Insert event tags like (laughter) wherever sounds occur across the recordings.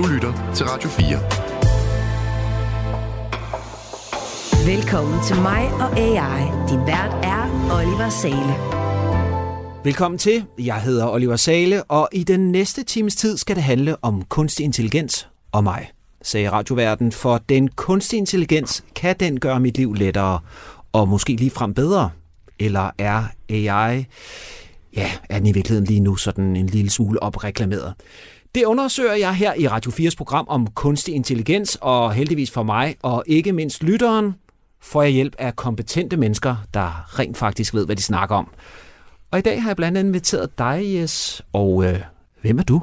Du lytter til Radio 4. Velkommen til mig og AI. Din vært er Oliver Sale. Velkommen til. Jeg hedder Oliver Sale, og i den næste times tid skal det handle om kunstig intelligens og mig, sagde radioverden, for den kunstige intelligens kan den gøre mit liv lettere, og måske lige frem bedre. Eller er AI, ja, er den i virkeligheden lige nu sådan en lille smule opreklameret? Det undersøger jeg her i Radio 4's program om kunstig intelligens, og heldigvis for mig, og ikke mindst lytteren, får jeg hjælp af kompetente mennesker, der rent faktisk ved, hvad de snakker om. Og i dag har jeg blandt andet inviteret dig, Jes, og øh, hvem er du?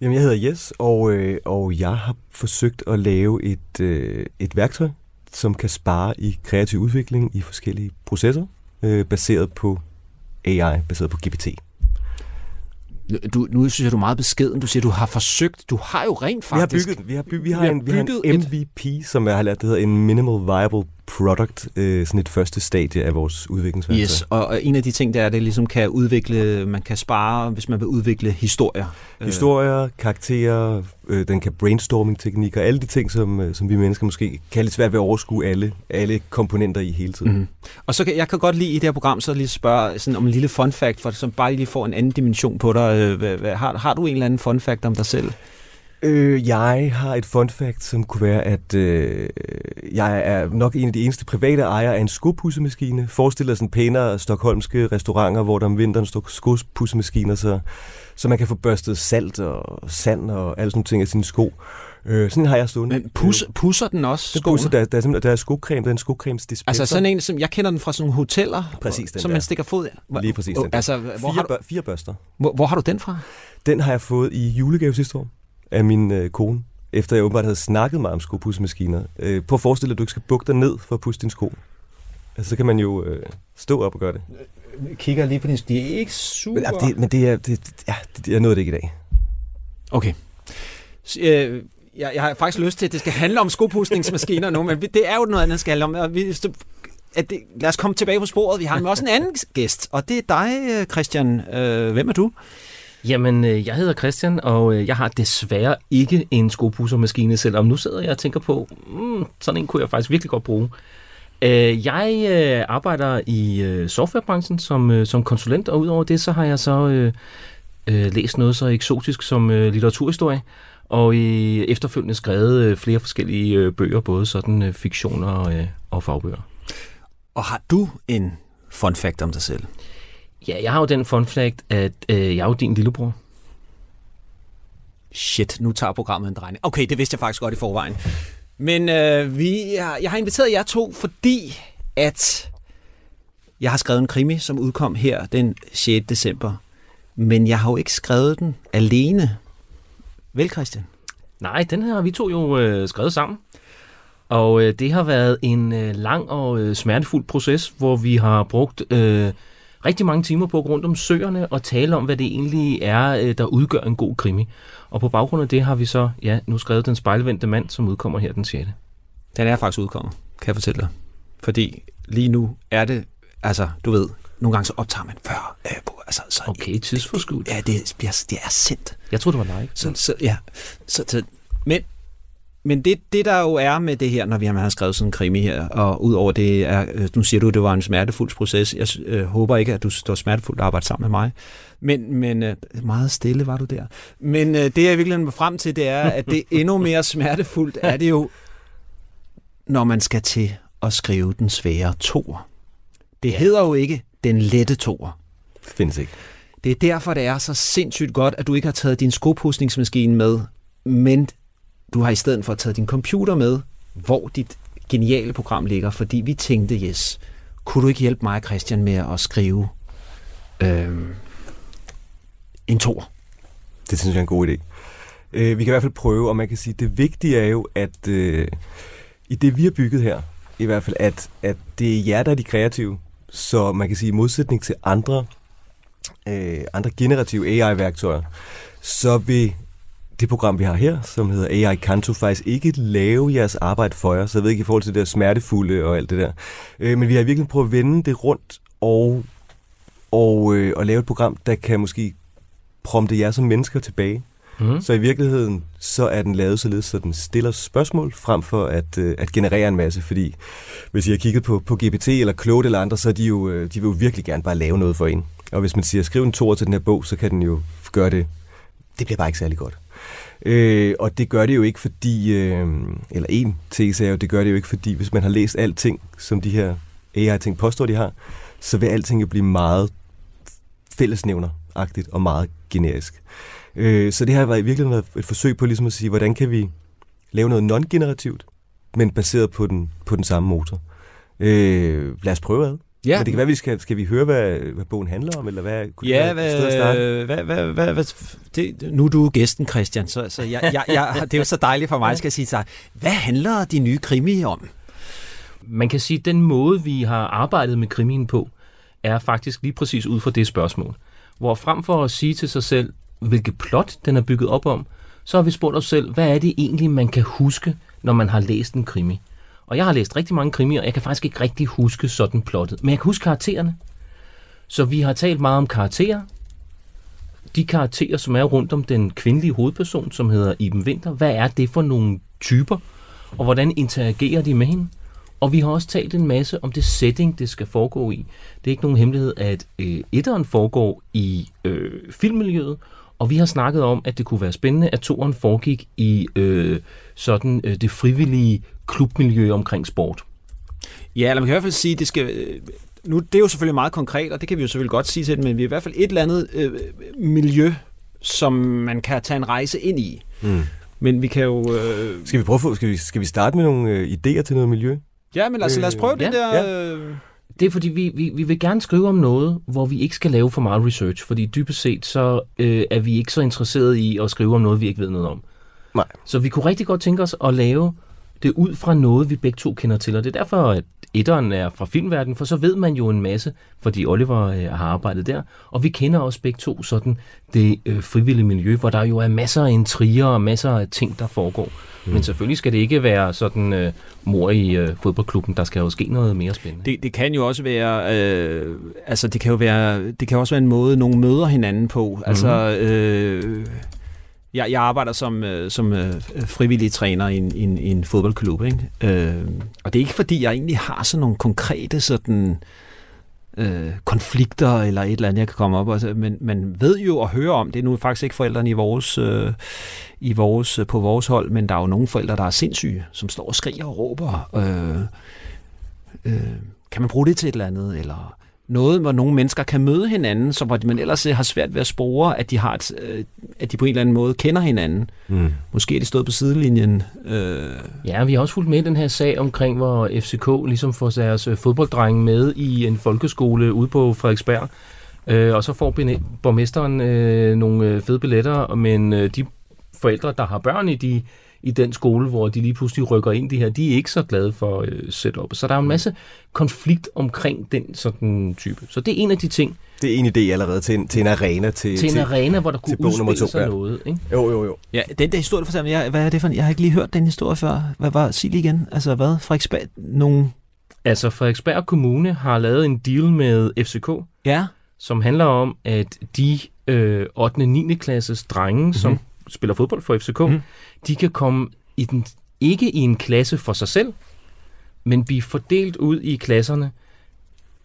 Jamen, jeg hedder Jes, og, øh, og jeg har forsøgt at lave et, øh, et værktøj, som kan spare i kreativ udvikling i forskellige processer, øh, baseret på AI, baseret på GPT. Du, nu synes jeg, du er meget beskeden. Du siger, du har forsøgt. Du har jo rent faktisk... Vi har bygget, vi har bygget, vi har, vi har en, vi har en MVP, et... som jeg har lært, det hedder en Minimal Viable product, øh, sådan et første stadie af vores udviklingsværktøj. Yes, og en af de ting, der er, det ligesom kan udvikle, man kan spare, hvis man vil udvikle historier. Historier, karakterer, øh, den kan brainstorming-teknikker, alle de ting, som, øh, som vi mennesker måske kan lidt svært ved at overskue alle, alle komponenter i hele tiden. Mm-hmm. Og så kan jeg kan godt lide i det her program, så lige spørge sådan om en lille fun fact, for som bare lige får en anden dimension på dig. Har, har du en eller anden fun fact om dig selv? Øh, jeg har et fun fact, som kunne være, at øh, jeg er nok en af de eneste private ejere af en skopussemaskine. Forestil dig sådan pænere stokholmske restauranter, hvor der om vinteren står skopussemaskiner, så, så man kan få børstet salt og sand og alle sådan ting af sine sko. Øh, sådan har jeg stående. Men pusser, pusser den også skoene? Pusser, der, der, er simpelthen, der er skocreme, der er en skocremes dispenser. Altså sådan en, som jeg kender den fra sådan nogle hoteller, præcis den som der. man stikker fod af. Lige præcis den altså, hvor fire, har du, fire børster. Hvor, hvor har du den fra? Den har jeg fået i julegave sidste år af min øh, kone, efter jeg åbenbart havde snakket meget om skopussemaskiner. Øh, prøv at forestille dig, at du ikke skal bukke dig ned for at pusse din sko. Altså, så kan man jo øh, stå op og gøre det. Jeg kigger lige på din De er ikke super... Men, ja, det, men det er, det, ja, det, jeg nåede det ikke i dag. Okay. Så, øh, jeg, jeg har faktisk lyst til, at det skal handle om skopudsningsmaskiner nu, men det er jo noget andet, det skal handle om. Og vi, at det, lad os komme tilbage på sporet. Vi har med også en anden gæst, og det er dig, Christian. Øh, hvem er du? Jamen, øh, jeg hedder Christian, og øh, jeg har desværre ikke en skopussermaskine, selvom nu sidder jeg og tænker på, mm, sådan en kunne jeg faktisk virkelig godt bruge. Øh, jeg arbejder i softwarebranchen som, som konsulent, og udover det, så har jeg så øh, læst noget så eksotisk som øh, litteraturhistorie, og i efterfølgende skrevet øh, flere forskellige øh, bøger, både sådan øh, fiktioner og, øh, og fagbøger. Og har du en fun fact om dig selv? Ja, jeg har jo den fun fact, at øh, jeg er jo din lillebror. Shit, nu tager programmet en drejning. Okay, det vidste jeg faktisk godt i forvejen. Men øh, vi, jeg, jeg har inviteret jer to, fordi at jeg har skrevet en krimi, som udkom her den 6. december. Men jeg har jo ikke skrevet den alene. Vel, Christian? Nej, den her har vi to jo øh, skrevet sammen. Og øh, det har været en øh, lang og øh, smertefuld proces, hvor vi har brugt øh, rigtig mange timer på at gå rundt om søerne og tale om, hvad det egentlig er, øh, der udgør en god krimi. Og på baggrund af det har vi så ja, nu skrevet Den spejlvendte mand, som udkommer her den 6. Den er faktisk udkommet, kan jeg fortælle dig. Fordi lige nu er det, altså du ved, nogle gange så optager man før. Øh, på, altså, så, okay, tidsforskudt. Ja, det, bliver, det er sendt. Jeg tror det var live. Så, så, ja, så, så, men men det, det, der jo er med det her, når vi har skrevet sådan en krimi her, og udover det er, øh, nu siger du, at det var en smertefuld proces. Jeg øh, håber ikke, at du står smertefuldt at arbejde sammen med mig. Men, men øh, meget stille var du der. Men øh, det, jeg virkelig vil frem til, det er, at det (laughs) endnu mere smertefuldt er det jo, når man skal til at skrive den svære tor. Det hedder jo ikke den lette tor. Det findes ikke. Det er derfor, det er så sindssygt godt, at du ikke har taget din skopustningsmaskine med, men du har i stedet for taget din computer med, hvor dit geniale program ligger, fordi vi tænkte, yes, kunne du ikke hjælpe mig, Christian, med at skrive øh, en tor? Det synes jeg er en god idé. Øh, vi kan i hvert fald prøve, og man kan sige, det vigtige er jo, at øh, i det, vi har bygget her, i hvert fald, at, at det er jer, der er de kreative. Så man kan sige, i modsætning til andre, øh, andre generative AI-værktøjer, så vil det program, vi har her, som hedder AI Kanto, faktisk ikke lave jeres arbejde for jer, så jeg ved ikke i forhold til det der smertefulde og alt det der. Øh, men vi har virkelig prøvet at vende det rundt og, og, øh, og lave et program, der kan måske prompte jer som mennesker tilbage. Mm. Så i virkeligheden, så er den lavet således, så den stiller spørgsmål, frem for at, øh, at generere en masse, fordi hvis I har kigget på, på GPT eller Claude eller andre, så er de jo, øh, de vil jo virkelig gerne bare lave noget for en. Og hvis man siger, skriv en tor til den her bog, så kan den jo gøre det. Det bliver bare ikke særlig godt. Øh, og det gør det jo ikke, fordi, øh, eller en tese er jo, det gør det jo ikke, fordi hvis man har læst alting, som de her AI-ting påstår, de har, så vil alting jo blive meget fællesnævneragtigt og meget generisk. Øh, så det har i virkeligheden været et forsøg på ligesom at sige, hvordan kan vi lave noget non-generativt, men baseret på den, på den samme motor. Øh, lad os prøve ad. Ja. Men det kan være, vi skal, skal vi høre, hvad, hvad bogen handler om, eller hvad kunne ja, hvad, hvad, hvad, hvad, hvad, det, nu er du gæsten, Christian, så, så jeg, jeg, jeg, det er jo så dejligt for mig, skal jeg sige sig. Hvad handler de nye krimi om? Man kan sige, at den måde, vi har arbejdet med krimien på, er faktisk lige præcis ud fra det spørgsmål. Hvor frem for at sige til sig selv, hvilket plot den er bygget op om, så har vi spurgt os selv, hvad er det egentlig, man kan huske, når man har læst en krimi? Og jeg har læst rigtig mange krimier, og jeg kan faktisk ikke rigtig huske sådan plottet. Men jeg kan huske karaktererne. Så vi har talt meget om karakterer. De karakterer, som er rundt om den kvindelige hovedperson, som hedder Iben Winter. Hvad er det for nogle typer? Og hvordan interagerer de med hende? Og vi har også talt en masse om det setting, det skal foregå i. Det er ikke nogen hemmelighed, at øh, etteren foregår i øh, filmmiljøet, og vi har snakket om, at det kunne være spændende, at toeren foregik i øh, sådan øh, det frivillige klubmiljø omkring sport. Ja, eller man kan i hvert fald sige, at det skal... Øh, nu, det er jo selvfølgelig meget konkret, og det kan vi jo selvfølgelig godt sige til men vi er i hvert fald et eller andet øh, miljø, som man kan tage en rejse ind i. Mm. Men vi kan jo... Øh... Skal vi prøve skal vi, skal vi starte med nogle øh, idéer til noget miljø? Ja, men altså, lad os prøve øh, det ja, der... Ja. Øh... Det er fordi, vi, vi, vi vil gerne skrive om noget, hvor vi ikke skal lave for meget research, fordi dybest set så øh, er vi ikke så interesserede i at skrive om noget, vi ikke ved noget om. Nej. Så vi kunne rigtig godt tænke os at lave det ud fra noget, vi begge to kender til, og det er derfor, at etteren er fra filmverdenen, for så ved man jo en masse, fordi Oliver øh, har arbejdet der, og vi kender også begge to sådan det øh, frivillige miljø, hvor der jo er masser af intriger og masser af ting, der foregår. Mm. Men selvfølgelig skal det ikke være sådan øh, mor i øh, fodboldklubben, der skal jo ske noget mere spændende. Det, det kan jo også være, øh, altså det kan jo være, det kan også være en måde, nogle møder hinanden på. Mm. Altså, øh, jeg, jeg arbejder som, øh, som øh, frivillig træner i en, i en, i en fodboldklub, ikke? Øh, og det er ikke fordi, jeg egentlig har sådan nogle konkrete sådan øh, konflikter eller et eller andet, jeg kan komme op. og, men man ved jo og hører om, det er nu faktisk ikke forældrene i vores, øh, i vores, øh, på vores hold, men der er jo nogle forældre, der er sindssyge, som står og skriger og råber. Øh, øh, kan man bruge det til et eller andet? Eller noget, hvor nogle mennesker kan møde hinanden, så hvor man ellers har svært ved at spore, at de, har et, øh, at de på en eller anden måde kender hinanden. Mm. Måske er de stået på sidelinjen. Øh. Ja, vi har også fulgt med i den her sag omkring, hvor FCK ligesom får deres øh, fodbolddrenge med i en folkeskole ude på Frederiksberg. Øh, og så får borgmesteren øh, nogle øh, fede billetter, men øh, de forældre, der har børn i de i den skole, hvor de lige pludselig rykker ind de her, de er ikke så glade for øh, setup. Så der er en masse konflikt omkring den sådan type. Så det er en af de ting. Det er en idé allerede til en, til en arena. Til, til en arena, hvor der kunne udspille sig noget. Ikke? Jo, jo, jo. Ja, den der historie, for eksempel, jeg, hvad er det for Jeg har ikke lige hørt den historie før. Hvad var, sig lige igen. Altså hvad? Frederiksberg, nogen... Altså Frederiksberg Kommune har lavet en deal med FCK. Ja. Som handler om, at de øh, 8. og 9. klasses drenge, mm-hmm. som spiller fodbold for FCK, mm de kan komme i den, ikke i en klasse for sig selv, men blive fordelt ud i klasserne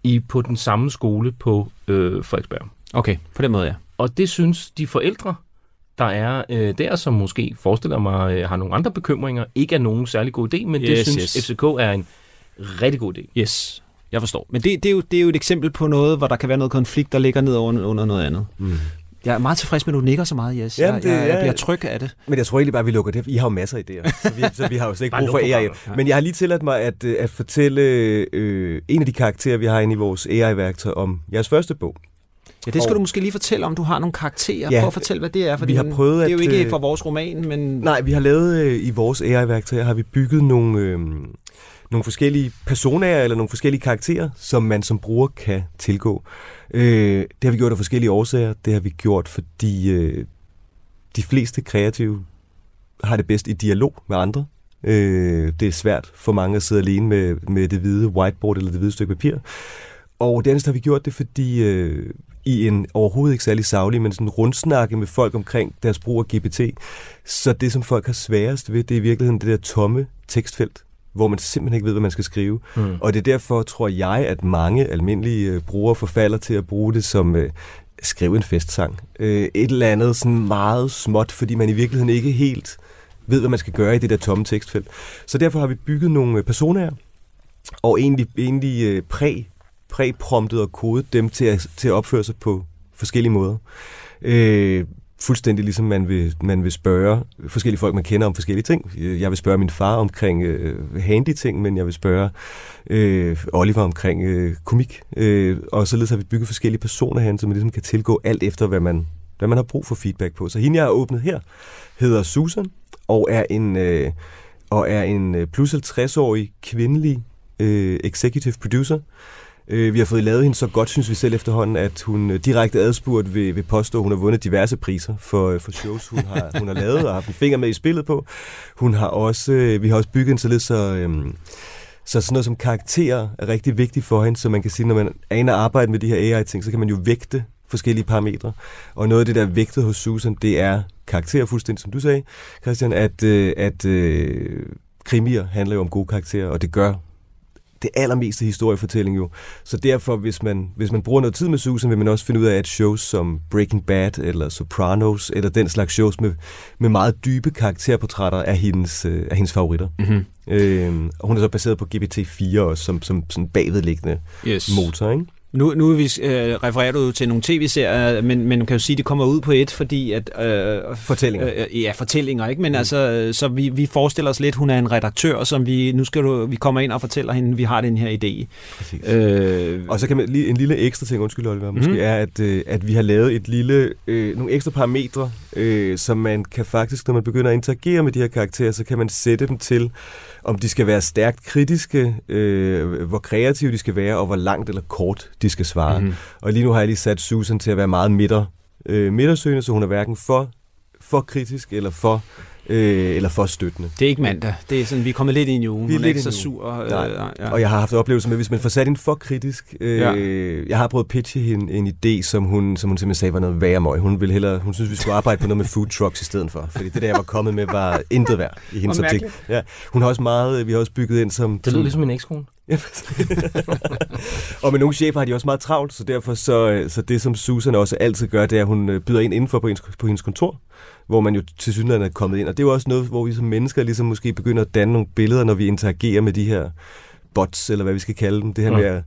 i, på den samme skole på øh, Frederiksberg. Okay, på den måde, ja. Og det synes de forældre, der er øh, der, som måske forestiller mig øh, har nogle andre bekymringer, ikke er nogen særlig god idé, men yes, det synes yes. FCK er en rigtig god idé. Yes, jeg forstår. Men det, det, er jo, det er jo et eksempel på noget, hvor der kan være noget konflikt, der ligger ned under, under noget andet. Mm. Jeg er meget tilfreds med, at du nikker så meget, Jes. Jamen, det, jeg, jeg, jeg bliver tryg af det. Men jeg tror egentlig bare, at vi lukker det. I har jo masser af idéer, (laughs) så vi, så vi har jo slet ikke brug for AI. Men jeg har lige tilladt mig at, øh, at fortælle øh, en af de karakterer, vi har inde i vores AI-værktøj om jeres første bog. Ja, det skal og, du måske lige fortælle om. Du har nogle karakterer. Ja, Prøv at fortælle, hvad det er. For vi har prøvet det er jo ikke at, øh, for vores roman, men... Nej, vi har lavet øh, i vores AI-værktøj, har vi bygget nogle... Øh, nogle forskellige personer eller nogle forskellige karakterer, som man som bruger kan tilgå. Øh, det har vi gjort af forskellige årsager. Det har vi gjort, fordi øh, de fleste kreative har det bedst i dialog med andre. Øh, det er svært for mange at sidde alene med, med det hvide whiteboard eller det hvide stykke papir. Og dernæst har vi gjort det, fordi øh, i en overhovedet ikke særlig savlig, men sådan rundsnakke med folk omkring deres brug af GPT. Så det, som folk har sværest ved, det er i virkeligheden det der tomme tekstfelt hvor man simpelthen ikke ved, hvad man skal skrive. Mm. Og det er derfor, tror jeg, at mange almindelige øh, brugere forfalder til at bruge det som øh, skrive en festsang. Øh, et eller andet sådan meget småt, fordi man i virkeligheden ikke helt ved, hvad man skal gøre i det der tomme tekstfelt. Så derfor har vi bygget nogle øh, personer, og egentlig, egentlig øh, præ, præ-promptet og kodet dem til at, til at opføre sig på forskellige måder. Øh, fuldstændig ligesom man vil, man vil spørge forskellige folk, man kender om forskellige ting. Jeg vil spørge min far omkring øh, handy ting, men jeg vil spørge øh, Oliver omkring øh, komik. Øh, og således har vi bygget forskellige personer herinde, som man ligesom kan tilgå alt efter, hvad man, hvad man har brug for feedback på. Så hende, jeg har åbnet her, hedder Susan, og er en, øh, og er en øh, plus 50-årig kvindelig øh, executive producer, Øh, vi har fået lavet hende så godt, synes vi selv efterhånden, at hun øh, direkte adspurgt vil, vil påstå, at hun har vundet diverse priser for, øh, for shows, hun har, (laughs) hun har lavet og haft en finger med i spillet på. Hun har også, øh, vi har også bygget en lidt så... Øh, så sådan noget som karakterer er rigtig vigtigt for hende, så man kan sige, når man er inde og arbejde med de her AI-ting, så kan man jo vægte forskellige parametre. Og noget af det, der er vægtet hos Susan, det er karakterer, fuldstændig som du sagde, Christian, at, øh, at øh, krimier handler jo om gode karakterer, og det gør det allermeste historiefortælling jo. Så derfor, hvis man, hvis man bruger noget tid med Susan, vil man også finde ud af, at shows som Breaking Bad eller Sopranos, eller den slags shows med, med meget dybe karakterportrætter, er hendes, øh, er hendes favoritter. Mm-hmm. Øh, og hun er så baseret på GPT-4 også, som, som sådan bagvedliggende yes. motor, ikke? Nu, nu vi, øh, refererer du til nogle tv-serier, men, men man kan jo sige, at det kommer ud på et, fordi at... Øh, fortællinger. Øh, ja, fortællinger, ikke? Men mm. altså, så vi, vi forestiller os lidt, hun er en redaktør, som vi... Nu skal du, vi kommer ind og fortæller hende, vi har den her idé. Præcis. Øh, og så kan man lige en lille ekstra ting, undskyld Oliver, måske mm. er, at, øh, at vi har lavet et lille, øh, nogle ekstra parametre, øh, som man kan faktisk, når man begynder at interagere med de her karakterer, så kan man sætte dem til om de skal være stærkt kritiske, øh, hvor kreative de skal være, og hvor langt eller kort de skal svare. Mm-hmm. Og lige nu har jeg lige sat Susan til at være meget midter, øh, midtersøgende, så hun er hverken for, for kritisk eller for øh, eller for støttende. Det er ikke mandag. Det er sådan, vi er kommet lidt ind i ugen. Vi er, lidt er ikke så sur. Øh, ja. Og jeg har haft oplevelser med, hvis man får sat en for kritisk... Øh, ja. Jeg har prøvet at pitche hende en idé, som hun, som hun simpelthen sagde var noget værre møg. Hun, ville hellere, hun synes, vi skulle arbejde på noget med food trucks i stedet for. Fordi det der, jeg var kommet med, var intet værd i hendes optik. Ja. Hun har også meget, vi har også bygget ind som... Det lyder ligesom en ekskone. Og med nogle chefer har de også meget travlt, så derfor så, så det, som Susan også altid gør, det er, at hun øh, byder ind indenfor på hendes, på hendes kontor hvor man jo til synligheden er kommet ind. Og det er jo også noget, hvor vi som mennesker ligesom måske begynder at danne nogle billeder, når vi interagerer med de her bots, eller hvad vi skal kalde dem. Det her ja. med at,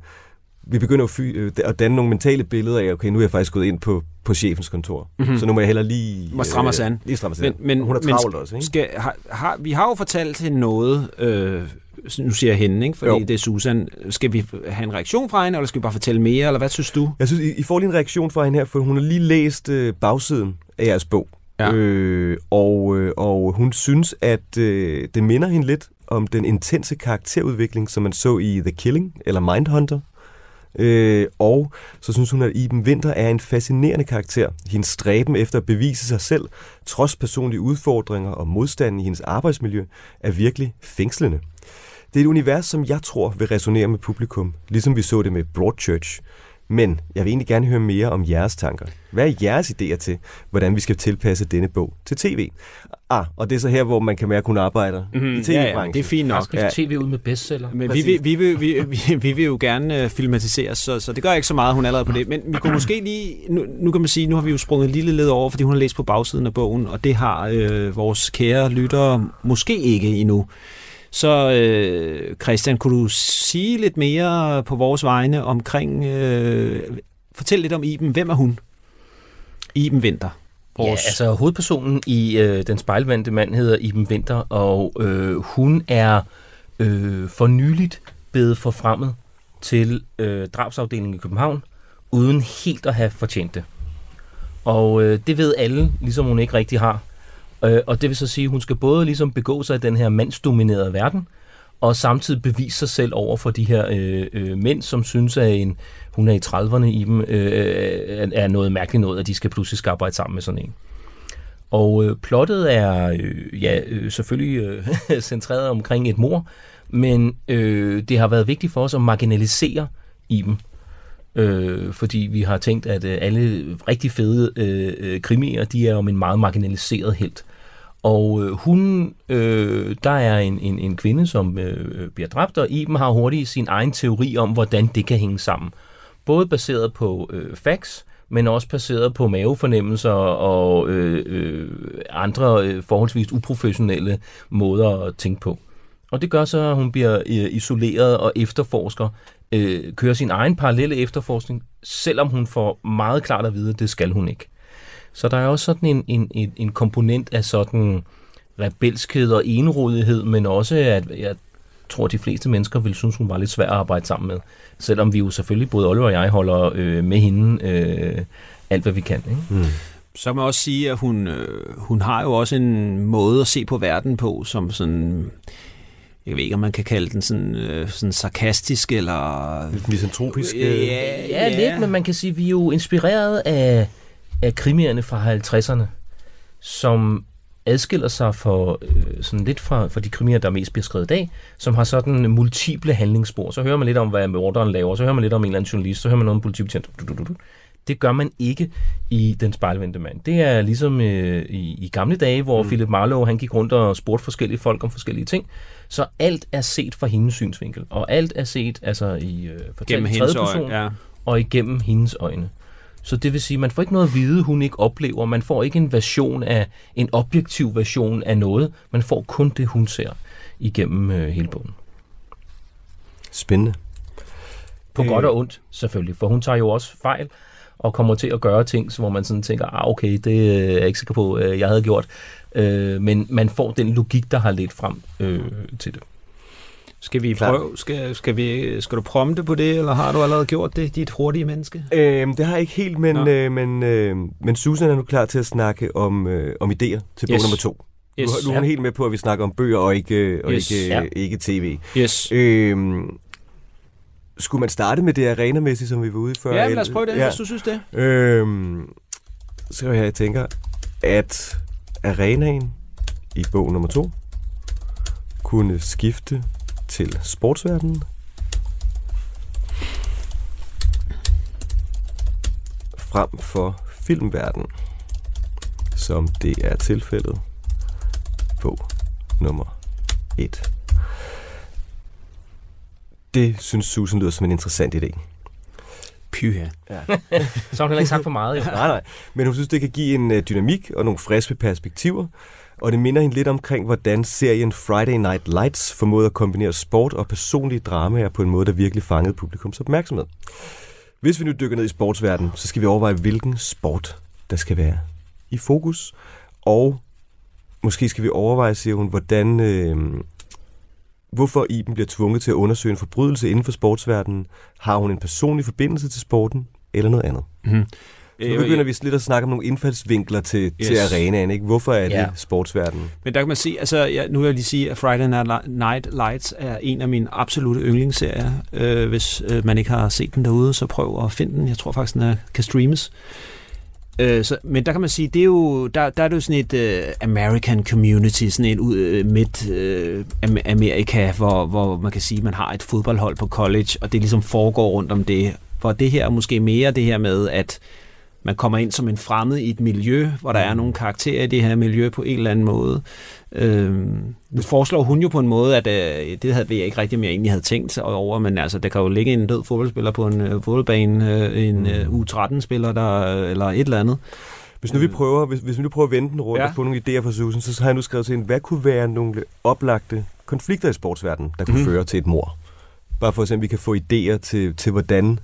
vi begynder at, fy, øh, at danne nogle mentale billeder af, okay, nu er jeg faktisk gået ind på, på chefens kontor, mm-hmm. så nu må jeg heller lige... Må stramme sig an. Lige stramme sig men, men, Hun er travlt også, ikke? Skal, har, har, vi har jo fortalt hende noget, øh, nu siger jeg hende, ikke? fordi jo. det er Susan. Skal vi have en reaktion fra hende, eller skal vi bare fortælle mere, eller hvad synes du? Jeg synes, I, får lige en reaktion fra hende her, for hun har lige læst øh, bagsiden af jeres bog. Ja. Øh, og, øh, og hun synes, at øh, det minder hende lidt om den intense karakterudvikling, som man så i The Killing eller Mindhunter. Øh, og så synes hun, at Iben Winter er en fascinerende karakter. Hendes stræben efter at bevise sig selv, trods personlige udfordringer og modstand i hendes arbejdsmiljø, er virkelig fængslende. Det er et univers, som jeg tror vil resonere med publikum, ligesom vi så det med Broadchurch, men jeg vil egentlig gerne høre mere om jeres tanker. Hvad er jeres idéer til, hvordan vi skal tilpasse denne bog til tv? Ah, og det er så her, hvor man kan mærke, at hun arbejder mm-hmm. i tv-branchen. Ja, ja, det er fint nok. Ja. tv ud med bestseller. Men vi vil, vi, vil, vi, vi, vi vil jo gerne uh, filmatiseres, så, så det gør ikke så meget, hun er allerede på det. Men vi kunne måske lige, nu, nu kan man sige, nu har vi jo sprunget et lille led over, fordi hun har læst på bagsiden af bogen, og det har øh, vores kære lyttere måske ikke endnu. Så øh, Christian, kunne du sige lidt mere på vores vegne omkring, øh, fortæl lidt om Iben. Hvem er hun? Iben Vinter. Vores... Ja, altså hovedpersonen i øh, Den spejlvendte mand hedder Iben Vinter, og øh, hun er øh, for nyligt blevet forfremmet til øh, drabsafdelingen i København, uden helt at have fortjent det. Og øh, det ved alle, ligesom hun ikke rigtig har. Øh, og det vil så sige, at hun skal både ligesom begå sig i den her mandsdominerede verden, og samtidig bevise sig selv over for de her øh, øh, mænd, som synes, at en, hun er i 30'erne i dem, øh, øh er noget mærkeligt noget, at de skal pludselig skal arbejde sammen med sådan en. Og øh, plottet er øh, ja, øh, selvfølgelig øh, (laughs) centreret omkring et mor, men øh, det har været vigtigt for os at marginalisere i dem Øh, fordi vi har tænkt, at øh, alle rigtig fede øh, øh, krimier, de er om en meget marginaliseret helt. Og øh, hun, øh, der er en, en, en kvinde, som øh, bliver dræbt, og Iben har hurtigt sin egen teori om, hvordan det kan hænge sammen. Både baseret på øh, facts, men også baseret på mavefornemmelser og øh, øh, andre øh, forholdsvis uprofessionelle måder at tænke på. Og det gør så, at hun bliver øh, isoleret og efterforsker, øh, kører sin egen parallelle efterforskning, selvom hun får meget klart at vide, at det skal hun ikke. Så der er også sådan en, en, en, en komponent af sådan rebelskhed og enrådighed, men også at jeg tror, at de fleste mennesker vil synes, hun var lidt svær at arbejde sammen med. Selvom vi jo selvfølgelig, både Oliver og jeg, holder øh, med hende øh, alt, hvad vi kan. Ikke? Mm. Så kan man også sige, at hun, øh, hun har jo også en måde at se på verden på, som sådan jeg ved ikke, om man kan kalde den sådan, øh, sådan sarkastisk eller... Lidt misantropisk? Øh, ja, ja, lidt, men man kan sige, at vi er jo inspireret af, af krimierne fra 50'erne, som adskiller sig for, øh, sådan lidt fra, fra de krimier, der er mest beskrevet i dag, som har sådan multiple handlingsspor. Så hører man lidt om, hvad morderen laver, så hører man lidt om en eller anden journalist, så hører man noget om politibetjent. Det gør man ikke i Den spejlvendte mand. Det er ligesom øh, i, i gamle dage, hvor mm. Philip Marlowe han gik rundt og spurgte forskellige folk om forskellige ting. Så alt er set fra hendes synsvinkel, og alt er set altså i øh, fortalt i tredje person, øjne, ja. og igennem hendes øjne. Så det vil sige, at man får ikke noget at vide, hun ikke oplever. Man får ikke en version af, en objektiv version af noget. Man får kun det, hun ser igennem øh, hele bogen. Spændende. På øh. godt og ondt, selvfølgelig. For hun tager jo også fejl og kommer til at gøre ting, hvor man sådan tænker, ah, okay, det er jeg ikke sikker på, øh, jeg havde gjort. Øh, men man får den logik, der har ledt frem øh, til det. Skal vi prøve, skal, skal, vi, skal du prompte på det, eller har du allerede gjort det, dit hurtige menneske? Øhm, det har jeg ikke helt, men, øh, men, øh, men Susan er nu klar til at snakke om, øh, om idéer til bog yes. nummer to. Yes. Nu, nu er hun ja. helt med på, at vi snakker om bøger og ikke, og yes. ikke, ja. ikke tv. Yes. Øhm, skulle man starte med det arenamæssige, som vi var ude før? Ja, lad os prøve det, ja. hvis du synes det. Øhm, så jeg tænker, at arenaen i bog nummer to kunne skifte til sportsverdenen. Frem for filmverdenen, som det er tilfældet på nummer 1. Det synes Susan lyder som en interessant idé. Pyha. Ja. (laughs) Så har hun heller ikke sagt for meget. Jo. nej, nej. Men hun synes, det kan give en øh, dynamik og nogle friske perspektiver, og det minder hende lidt omkring, hvordan serien Friday Night Lights formåede at kombinere sport og personlige dramaer på en måde, der virkelig fangede publikums opmærksomhed. Hvis vi nu dykker ned i sportsverdenen, så skal vi overveje, hvilken sport der skal være i fokus, og måske skal vi overveje, siger hun, hvordan, øh, hvorfor Iben bliver tvunget til at undersøge en forbrydelse inden for sportsverdenen. Har hun en personlig forbindelse til sporten, eller noget andet? Mm-hmm. Så nu øh, begynder vi lidt at snakke om nogle indfaldsvinkler til, yes. til arenaen. Ikke? Hvorfor er det ja. sportsverdenen? Men der kan man sige, altså ja, nu vil jeg lige sige, at Friday Night Lights er en af mine absolute yndlingsserier. Øh, hvis øh, man ikke har set den derude, så prøv at finde den. Jeg tror faktisk, den er, kan streames. Øh, Øh, så, men der kan man sige, det er jo, der, der er det jo sådan et uh, American community, sådan et uh, midt uh, Amerika, hvor, hvor man kan sige, man har et fodboldhold på college, og det ligesom foregår rundt om det. For det her er måske mere det her med, at man kommer ind som en fremmed i et miljø, hvor der er mm. nogle karakterer i det her miljø på en eller anden måde. Øhm, nu foreslår hun jo på en måde, at øh, det havde jeg ikke rigtig mere egentlig havde tænkt over, men altså, der kan jo ligge en død fodboldspiller på en øh, fodboldbane, øh, en øh, U13-spiller der, eller et eller andet. Hvis nu vi prøver, hvis, hvis vi nu prøver at vende den rundt ja. og få nogle idéer fra Susan, så har jeg nu skrevet til hende, hvad kunne være nogle oplagte konflikter i sportsverdenen, der kunne mm. føre til et mor? Bare for at se, om vi kan få idéer til, til hvordan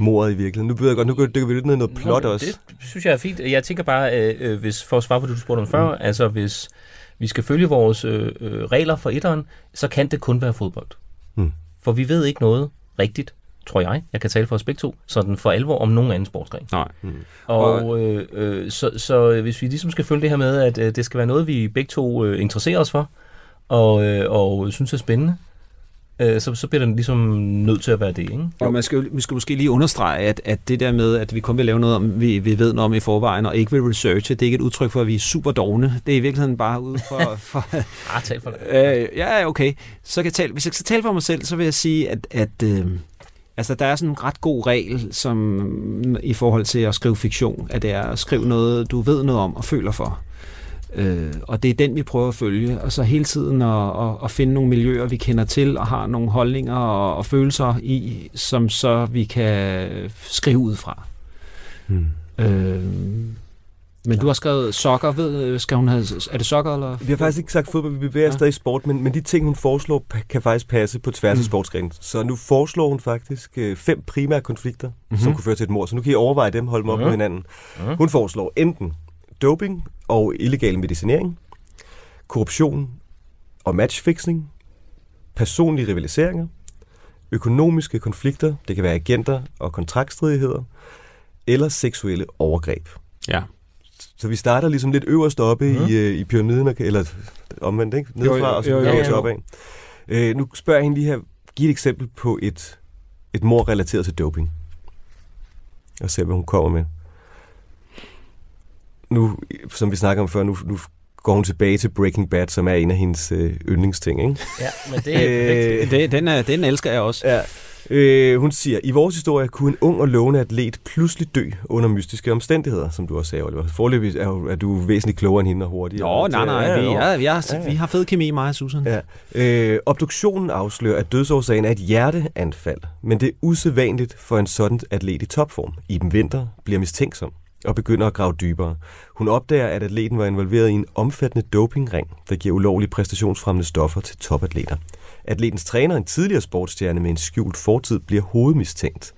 mordet i virkeligheden. Nu ved jeg godt, nu dykker vi lidt ned i noget plot Nå, også. Det synes jeg er fint. Jeg tænker bare, øh, øh, hvis, for at svare på det, du spurgte om før, mm. altså hvis vi skal følge vores øh, øh, regler for etteren, så kan det kun være fodbold. Mm. For vi ved ikke noget rigtigt, tror jeg, jeg kan tale for os begge to, sådan for alvor om nogen anden sportsgren. Nej. Mm. Og øh, øh, så, så hvis vi ligesom skal følge det her med, at øh, det skal være noget, vi begge to øh, interesserer os for, og, øh, og synes er spændende, øh, så, så bliver den ligesom nødt til at være det. Ikke? Og man skal, vi skal måske lige understrege, at, at det der med, at vi kun vil lave noget, om, vi, vi ved noget om i forvejen, og ikke vil researche, det er ikke et udtryk for, at vi er super dogne. Det er i virkeligheden bare ud for... (laughs) for ah, tal for det. Øh, ja, okay. Så kan jeg tale, hvis jeg skal tale for mig selv, så vil jeg sige, at, at øh, Altså, der er sådan en ret god regel som, i forhold til at skrive fiktion, at det er at skrive noget, du ved noget om og føler for. Øh, og det er den, vi prøver at følge, og så hele tiden at, at, at finde nogle miljøer, vi kender til og har nogle holdninger og, og følelser i, som så vi kan skrive ud fra. Hmm. Øh, men du har skrevet sokker, ved, skal hun have, er det sokker? Eller? Vi har faktisk ikke sagt fodbold, vi bevæger ja. stadig sport, men, men de ting, hun foreslår, kan faktisk passe på tværs af mm. sportsgrenen. Så nu foreslår hun faktisk øh, fem primære konflikter, mm-hmm. som kunne føre til et mord. Så nu kan I overveje dem, holde dem op mm. med hinanden. Mm. Hun foreslår enten doping og illegal medicinering, korruption og matchfixing, personlige rivaliseringer, økonomiske konflikter, det kan være agenter og kontraktstridigheder, eller seksuelle overgreb. Ja. Så vi starter ligesom lidt øverst oppe mm. i, øh, i pyramiden, eller omvendt, ikke? Nedefra, og så går vi opad. Øh, nu spørger jeg hende lige her, giv et eksempel på et, et mor relateret til doping. Og se, hvad hun kommer med. Nu, som vi snakker om før, nu, nu går hun tilbage til Breaking Bad, som er en af hendes øh, yndlingsting, ikke? Ja, men det er øh, det, den, er, den elsker jeg også. Ja. Øh, hun siger, i vores historie kunne en ung og lovende atlet pludselig dø under mystiske omstændigheder, som du også sagde, Oliver. Forløbig er, er du væsentligt klogere end hende og hurtigere. Nå, nej, nej, ja, vi, ja, vi, har, ja, ja. vi har fed kemi, mig og Susan. Ja. Øh, obduktionen afslører, at dødsårsagen er et hjerteanfald, men det er usædvanligt for en sådan atlet i topform. Iben Vinter bliver mistænksom og begynder at grave dybere. Hun opdager, at atleten var involveret i en omfattende dopingring, der giver ulovlige præstationsfremmende stoffer til topatleter. Atletens træner, en tidligere sportsstjerne med en skjult fortid, bliver hovedmistænkt.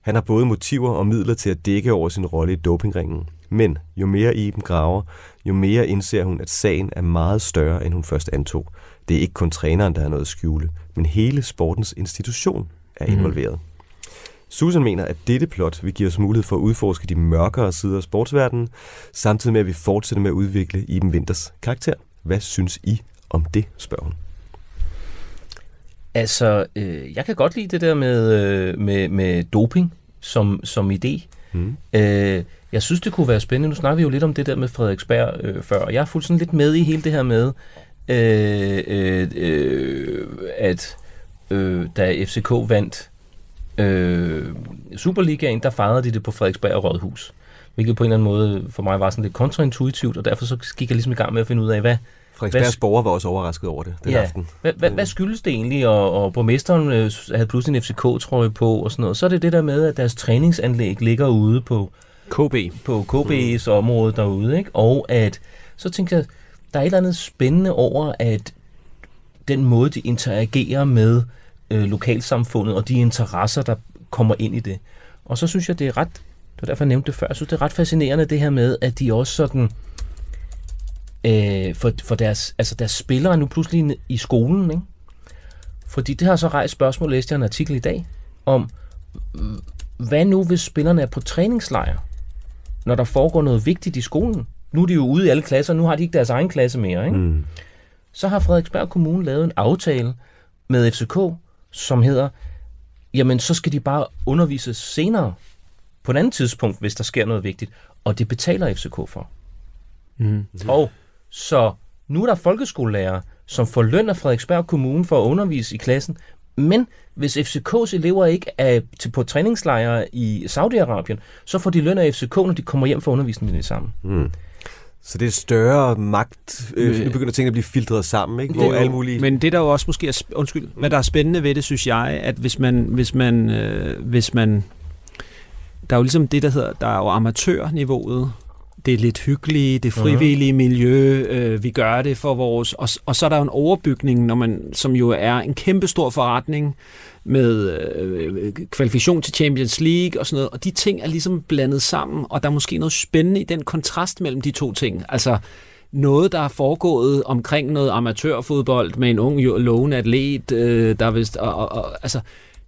Han har både motiver og midler til at dække over sin rolle i dopingringen. Men jo mere Iben graver, jo mere indser hun, at sagen er meget større, end hun først antog. Det er ikke kun træneren, der har noget at skjule, men hele sportens institution er mhm. involveret. Mm. Susan mener, at dette plot vil give os mulighed for at udforske de mørkere sider af sportsverdenen, samtidig med at vi fortsætter med at udvikle Iben Winters karakter. Hvad synes I om det, spørger hun. Altså, øh, jeg kan godt lide det der med, øh, med, med doping som, som idé. Mm. Øh, jeg synes, det kunne være spændende. Nu snakker vi jo lidt om det der med Frederiksberg øh, før, og jeg er fuldstændig lidt med i hele det her med, øh, øh, øh, at øh, da FCK vandt øh, Superligaen, der fejrede de det på Frederiksberg Rådhus. Hvilket på en eller anden måde for mig var sådan lidt kontraintuitivt, og derfor så gik jeg ligesom i gang med at finde ud af, hvad, Frederiksbergs borger var også overrasket over det den ja. aften. Hvad, hvad, hvad skyldes det egentlig? Og, og borgmesteren øh, havde pludselig en FCK-trøje på og sådan noget. Så er det det der med, at deres træningsanlæg ligger ude på KB. På KB's mm. område derude. Ikke? Og at, så tænkte jeg, der er et eller andet spændende over, at den måde, de interagerer med øh, lokalsamfundet og de interesser, der kommer ind i det. Og så synes jeg, det er ret, det var derfor jeg nævnte det før, jeg synes, det er ret fascinerende det her med, at de også sådan, øh, for, for deres, altså deres spillere nu pludselig i skolen, ikke? Fordi det har så rejst spørgsmål, læste jeg en artikel i dag, om hvad nu, hvis spillerne er på træningslejr, når der foregår noget vigtigt i skolen? Nu er de jo ude i alle klasser, nu har de ikke deres egen klasse mere, ikke? Mm. Så har Frederiksberg Kommune lavet en aftale med FCK, som hedder, jamen så skal de bare undervise senere, på et andet tidspunkt, hvis der sker noget vigtigt, og det betaler FCK for. Mm. Og så nu er der folkeskolelærer, som får løn af Frederiksberg Kommune for at undervise i klassen, men hvis FCK's elever ikke er til, på træningslejre i Saudi-Arabien, så får de løn af FCK, når de kommer hjem for undervisning med det samme. Mm. Så det er større magt. Øh, nu begynder tingene at blive filtreret sammen, ikke? Hvor alle mulige... Men det der jo også måske er, undskyld, hvad der er spændende ved det, synes jeg, at hvis man, hvis man, øh, hvis man, der er jo ligesom det, der hedder, der er jo amatørniveauet, det er lidt hyggelige, det frivillige uh-huh. miljø, øh, vi gør det for vores... Og, og så er der jo en overbygning, når man, som jo er en kæmpe stor forretning med øh, øh, kvalifikation til Champions League og sådan noget, og de ting er ligesom blandet sammen, og der er måske noget spændende i den kontrast mellem de to ting. Altså noget, der er foregået omkring noget amatørfodbold med en ung, lovende atlet, øh, der vist... Og, og, og, altså,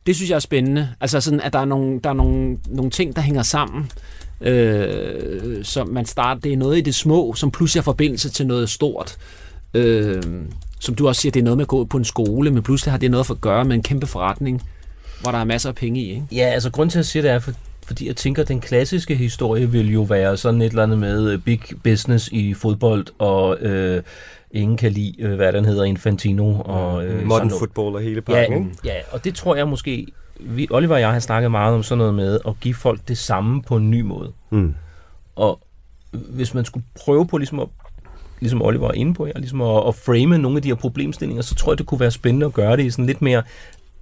det synes jeg er spændende. Altså sådan, at der er nogle, der er nogle, nogle ting, der hænger sammen øh, som man starter, det er noget i det små, som pludselig har forbindelse til noget stort. Øh, som du også siger, det er noget med at gå på en skole, men pludselig har det noget at gøre med en kæmpe forretning, hvor der er masser af penge i. Ikke? Ja, altså grund til at sige det er, for, fordi jeg tænker, at den klassiske historie vil jo være sådan et eller andet med øh, big business i fodbold, og øh, ingen kan lide, øh, hvad den hedder, Infantino. Og, øh, Modern sådan noget. football og hele Ja, pakken, ikke? ja, og det tror jeg måske, vi, Oliver og jeg har snakket meget om sådan noget med at give folk det samme på en ny måde. Mm. Og hvis man skulle prøve på ligesom at ligesom Oliver er inde på her, ligesom at, at frame nogle af de her problemstillinger, så tror jeg, det kunne være spændende at gøre det i sådan lidt mere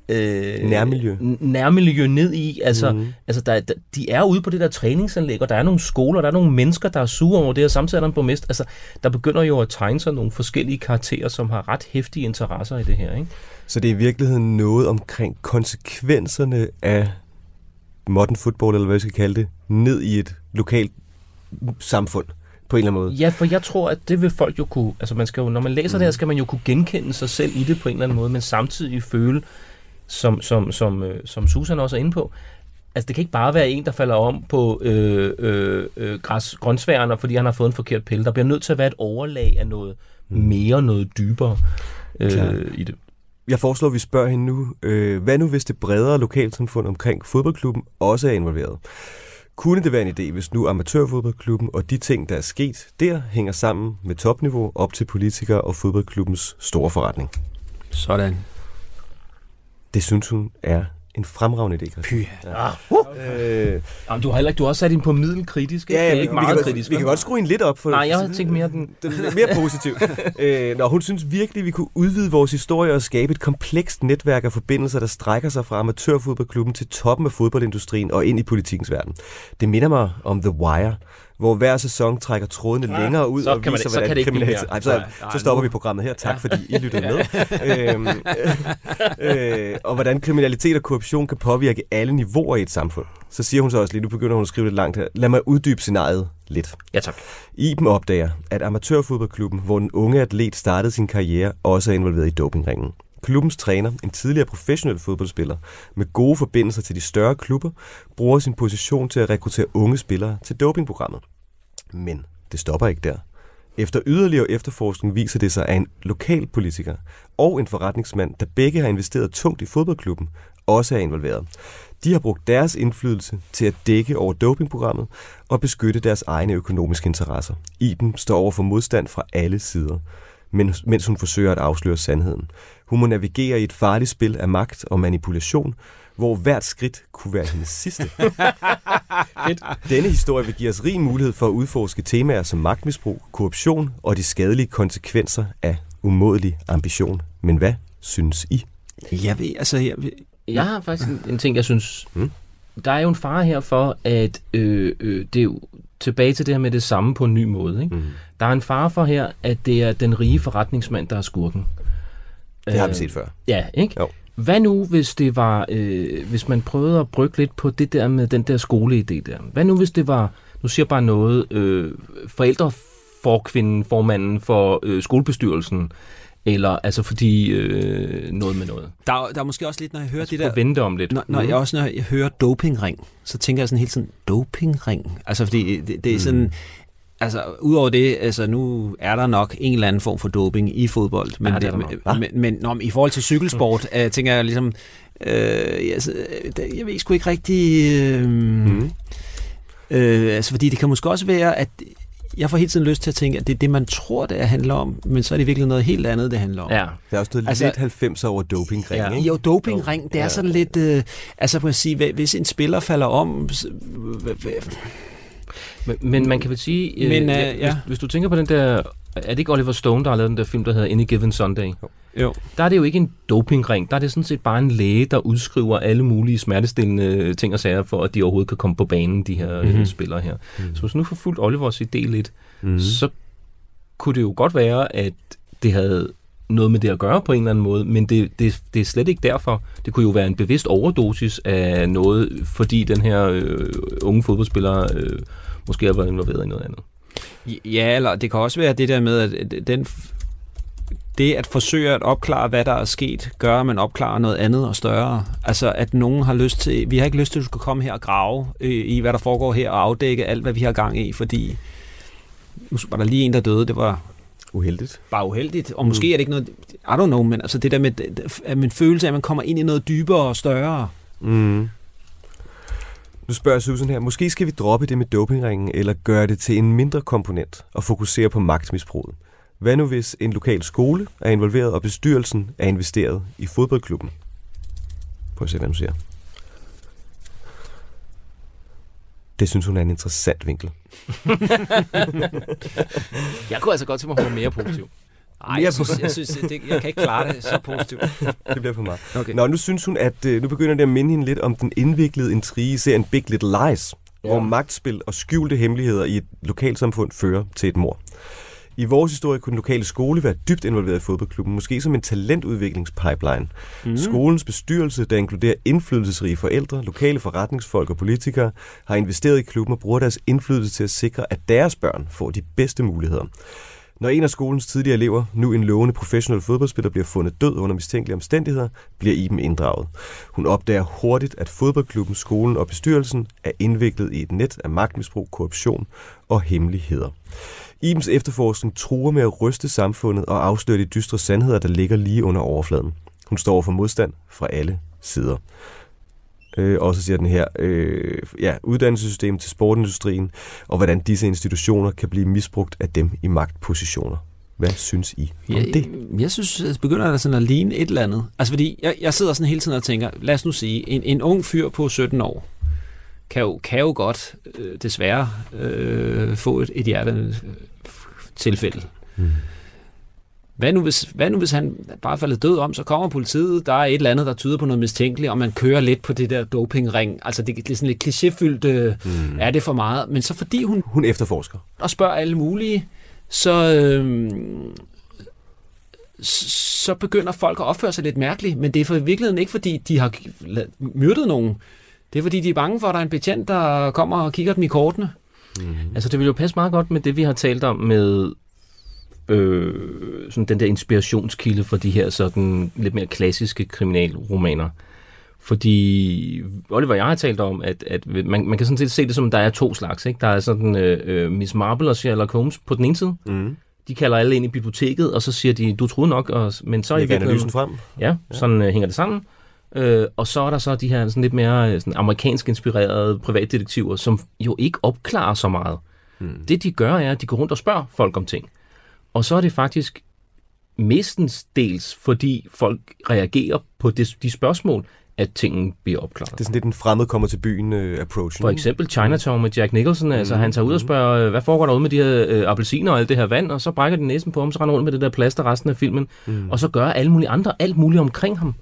øh, Nærmiljø. nærmiljø ned i. Altså, mm. altså der, der, de er ude på det der træningsanlæg, og der er nogle skoler, der er nogle mennesker, der er sure over det, og samtidig er der en borgmester. Altså, der begynder jo at tegne sig nogle forskellige karakterer, som har ret hæftige interesser i det her. Ikke? Så det er i virkeligheden noget omkring konsekvenserne af modern football, eller hvad vi skal kalde det, ned i et lokalt samfund på en eller anden måde. Ja, for jeg tror, at det vil folk jo kunne... Altså, man skal jo, når man læser mm. det her, skal man jo kunne genkende sig selv i det på en eller anden måde, men samtidig føle, som, som, som, øh, som Susan også er inde på, altså det kan ikke bare være en, der falder om på øh, øh, øh, græs, grøntsværner, fordi han har fået en forkert pille. Der bliver nødt til at være et overlag af noget mere, noget dybere øh, i det. Jeg foreslår, at vi spørger hende nu, øh, hvad nu hvis det bredere lokalsamfund omkring fodboldklubben også er involveret? Kunne det være en idé, hvis nu amatørfodboldklubben og de ting, der er sket der, hænger sammen med topniveau op til politikere og fodboldklubbens store forretning? Sådan. Det synes hun er en fremragende idé, Christian. Py. Ah, uh. Øh, Jamen, du har heller ikke, du har også sat ind på middelkritisk. ja, ja, vi, ikke vi, meget kan, godt- kritisk. vi kan godt skrue en lidt op for Nej, jeg tænkt mere den... den er mere positiv. (laughs) øh, når hun synes virkelig, vi kunne udvide vores historie og skabe et komplekst netværk af forbindelser, der strækker sig fra amatørfodboldklubben til toppen af fodboldindustrien og ind i politikens verden. Det minder mig om The Wire, hvor hver sæson trækker trådene Ah, længere ud så og viser, det- hvordan kan det ikke kriminalitet- mere. Ej, så, Nej, nej, så stopper nu- vi programmet her. Tak fordi I lyttede med. (laughs) øhm, øh, øh, og hvordan kriminalitet og korruption kan påvirke alle niveauer i et samfund. Så siger hun så også lige, nu begynder hun at skrive lidt langt her. Lad mig uddybe scenariet lidt. Ja, tak. Iben opdager, at amatørfodboldklubben, hvor den unge atlet startede sin karriere, også er involveret i dopingringen. Klubbens træner, en tidligere professionel fodboldspiller med gode forbindelser til de større klubber, bruger sin position til at rekruttere unge spillere til dopingprogrammet. Men det stopper ikke der. Efter yderligere efterforskning viser det sig, at en lokal politiker og en forretningsmand, der begge har investeret tungt i fodboldklubben, også er involveret. De har brugt deres indflydelse til at dække over dopingprogrammet og beskytte deres egne økonomiske interesser. Iben står over for modstand fra alle sider, men- mens hun forsøger at afsløre sandheden. Hun må navigere i et farligt spil af magt og manipulation, hvor hvert skridt kunne være hendes sidste. (laughs) Denne historie vil give os rig mulighed for at udforske temaer som magtmisbrug, korruption og de skadelige konsekvenser af umådelig ambition. Men hvad synes I? Jeg ved, altså, jeg ved, Jeg har faktisk en, en ting, jeg synes... Mm. Der er jo en fare her for, at øh, øh, det er jo tilbage til det her med det samme på en ny måde. Ikke? Mm. Der er en fare for her, at det er den rige forretningsmand, der er skurken. Det har vi Øh, set før. Ja, ikke? Jo. Hvad nu, hvis det var, øh, hvis man prøvede at brygge lidt på det der med den der skoleidé der? Hvad nu, hvis det var, nu siger jeg bare noget, øh, forældreforkvinden, formanden for øh, skolebestyrelsen, eller altså fordi øh, noget med noget. der, er- der er måske også lidt, når jeg hører Altså, det der... vente om lidt. Når, når jeg også når jeg hører dopingring, så tænker jeg sådan helt sådan, dopingring? Altså, fordi det, det er sådan... Altså, udover det, altså nu er der nok en eller anden form for doping i fodbold. Men, Ja, det nok. men, men, men, nå, i forhold til cykelsport, øh, tænker jeg ligesom... Øh, altså, det- jeg ved sgu ikke rigtig... Øh, Mm. øh, altså, fordi det kan måske også være, at jeg får hele tiden lyst til at tænke, at det er det, man tror, det handler om, men så er det virkelig noget helt andet, det handler om. Ja, Der er også noget Altså- lidt 90 over dopingring, Ja. ikke? Jo, dopingring, det er Ja. sådan lidt... Øh, altså, man kan sige, hvis en spiller falder om... men, men man kan vel sige, øh, Men, øh, ja, ja. Hvis, hvis du tænker på den der, er det ikke Oliver Stone, der har lavet den der film, der hedder Any Given Sunday? Jo. Der er det jo ikke en dopingring, der er det sådan set bare en læge, der udskriver alle mulige smertestillende ting og sager, for at de overhovedet kan komme på banen, de her Mhm. mm-hmm. spillere her. Mm. Så hvis nu får fuldt Olivers idé lidt, Mm. mm. så kunne det jo godt være, at det havde noget med det at gøre på en eller anden måde, men det, det, det er slet ikke derfor. Det kunne jo være en bevidst overdosis af noget, fordi den her øh, unge fodboldspiller øh, måske har været involveret i noget andet. Ja, eller det kan også være det der med, at den, det at forsøge at opklare, hvad der er sket, gør, at man opklarer noget andet og større. Altså, at nogen har lyst til, vi har ikke lyst til, at du skal komme her og grave øh, i, hvad der foregår her, og afdække alt, hvad vi har gang i, fordi nu var der lige en, der døde, det var Uheldigt. bare uheldigt, og måske er det ikke noget, I don't know, men altså det der med, at min følelse af, at man kommer ind i noget dybere og større. Mm. Nu spørger Susan her, måske skal vi droppe det med dopingringen, eller gøre det til en mindre komponent og fokusere på magtmisbruget. Hvad nu hvis en lokal skole er involveret, og bestyrelsen er investeret i fodboldklubben? Prøv at se, hvad hun siger. Det synes hun er en interessant vinkel. (laughs) Jeg kunne altså godt tænke mig, at hun var mere positiv. Nej, jeg synes, jeg, synes det, jeg kan ikke klare det så positivt. (laughs) Det bliver for meget. Okay. Nå, nu synes hun, at øh, nu begynder det at minde hende lidt om den indviklede intrige i serien Big Little Lies, ja. hvor magtspil og skjulte hemmeligheder i et lokalsamfund fører til et mor. I vores historie kunne den lokale skole være dybt involveret i fodboldklubben, måske som en talentudviklingspipeline. Mm. Skolens bestyrelse, der inkluderer indflydelsesrige forældre, lokale forretningsfolk og politikere, har investeret i klubben og bruger deres indflydelse til at sikre, at deres børn får de bedste muligheder. Når en af skolens tidligere elever, nu en lovende professionel fodboldspiller, bliver fundet død under mistænkelige omstændigheder, bliver Iben inddraget. Hun opdager hurtigt, at fodboldklubben, skolen og bestyrelsen er indviklet i et net af magtmisbrug, korruption og hemmeligheder. Ibens efterforskning truer med at ryste samfundet og afsløre de dystre sandheder, der ligger lige under overfladen. Hun står for modstand fra alle sider. Øh, og så siger den her, øh, ja, uddannelsessystemet til sportindustrien, og hvordan disse institutioner kan blive misbrugt af dem i magtpositioner. Hvad synes I om Ja, det? Jeg synes, det begynder der sådan at ligne et eller andet. Altså fordi, jeg, jeg sidder sådan hele tiden og tænker, lad os nu sige, en, en ung fyr på 17 år, kan jo, kan jo godt øh, desværre øh, få et, et hjertetilfælde. Mm. Hvad nu, hvis, hvad nu hvis han bare falder død om, så kommer politiet, der er et eller andet, der tyder på noget mistænkeligt, og man kører lidt på det der dopingring. Altså det, det er sådan lidt klichéfyldt, øh, Mm. er det for meget. Men så fordi hun Hun efterforsker. og spørger alle mulige, så, øh, så begynder folk at opføre sig lidt mærkeligt. Men det er for i virkeligheden ikke, fordi de har myrdet nogen. Det er, fordi de er bange for, at der er en betjent, der kommer og kigger dem i kortene. Mm. Altså, det vil jo passe meget godt med det, vi har talt om med øh, sådan den der inspirationskilde for de her sådan lidt mere klassiske kriminalromaner. Fordi Oliver og jeg har talt om, at, at man, man kan sådan set se det som, der er to slags. Ikke? Der er sådan øh, øh, Miss Marple og Sherlock Holmes på den ene side. Mm. De kalder alle ind i biblioteket, og så siger de, du troede nok, og, men så er i Læg virkeligheden... analysen frem. Ja, sådan øh, hænger det sammen. Øh, og så er der så de her sådan lidt mere øh, sådan amerikansk inspirerede privatdetektiver, som jo ikke opklarer så meget. Mm. Det de gør er, at de går rundt og spørger folk om ting. Og så er det faktisk mestens dels, fordi folk reagerer på det, de spørgsmål, at tingene bliver opklaret. Det er sådan lidt en fremmed kommer til byen uh, approach. For eksempel Chinatown med Jack Nicholson, mm. altså han tager ud og spørger, øh, hvad foregår der ud med de her øh, appelsiner og alt det her vand, og så brækker de næsen på ham, så render rundt med det der plaster resten af filmen, mm. og så gør alle mulige andre alt muligt omkring ham.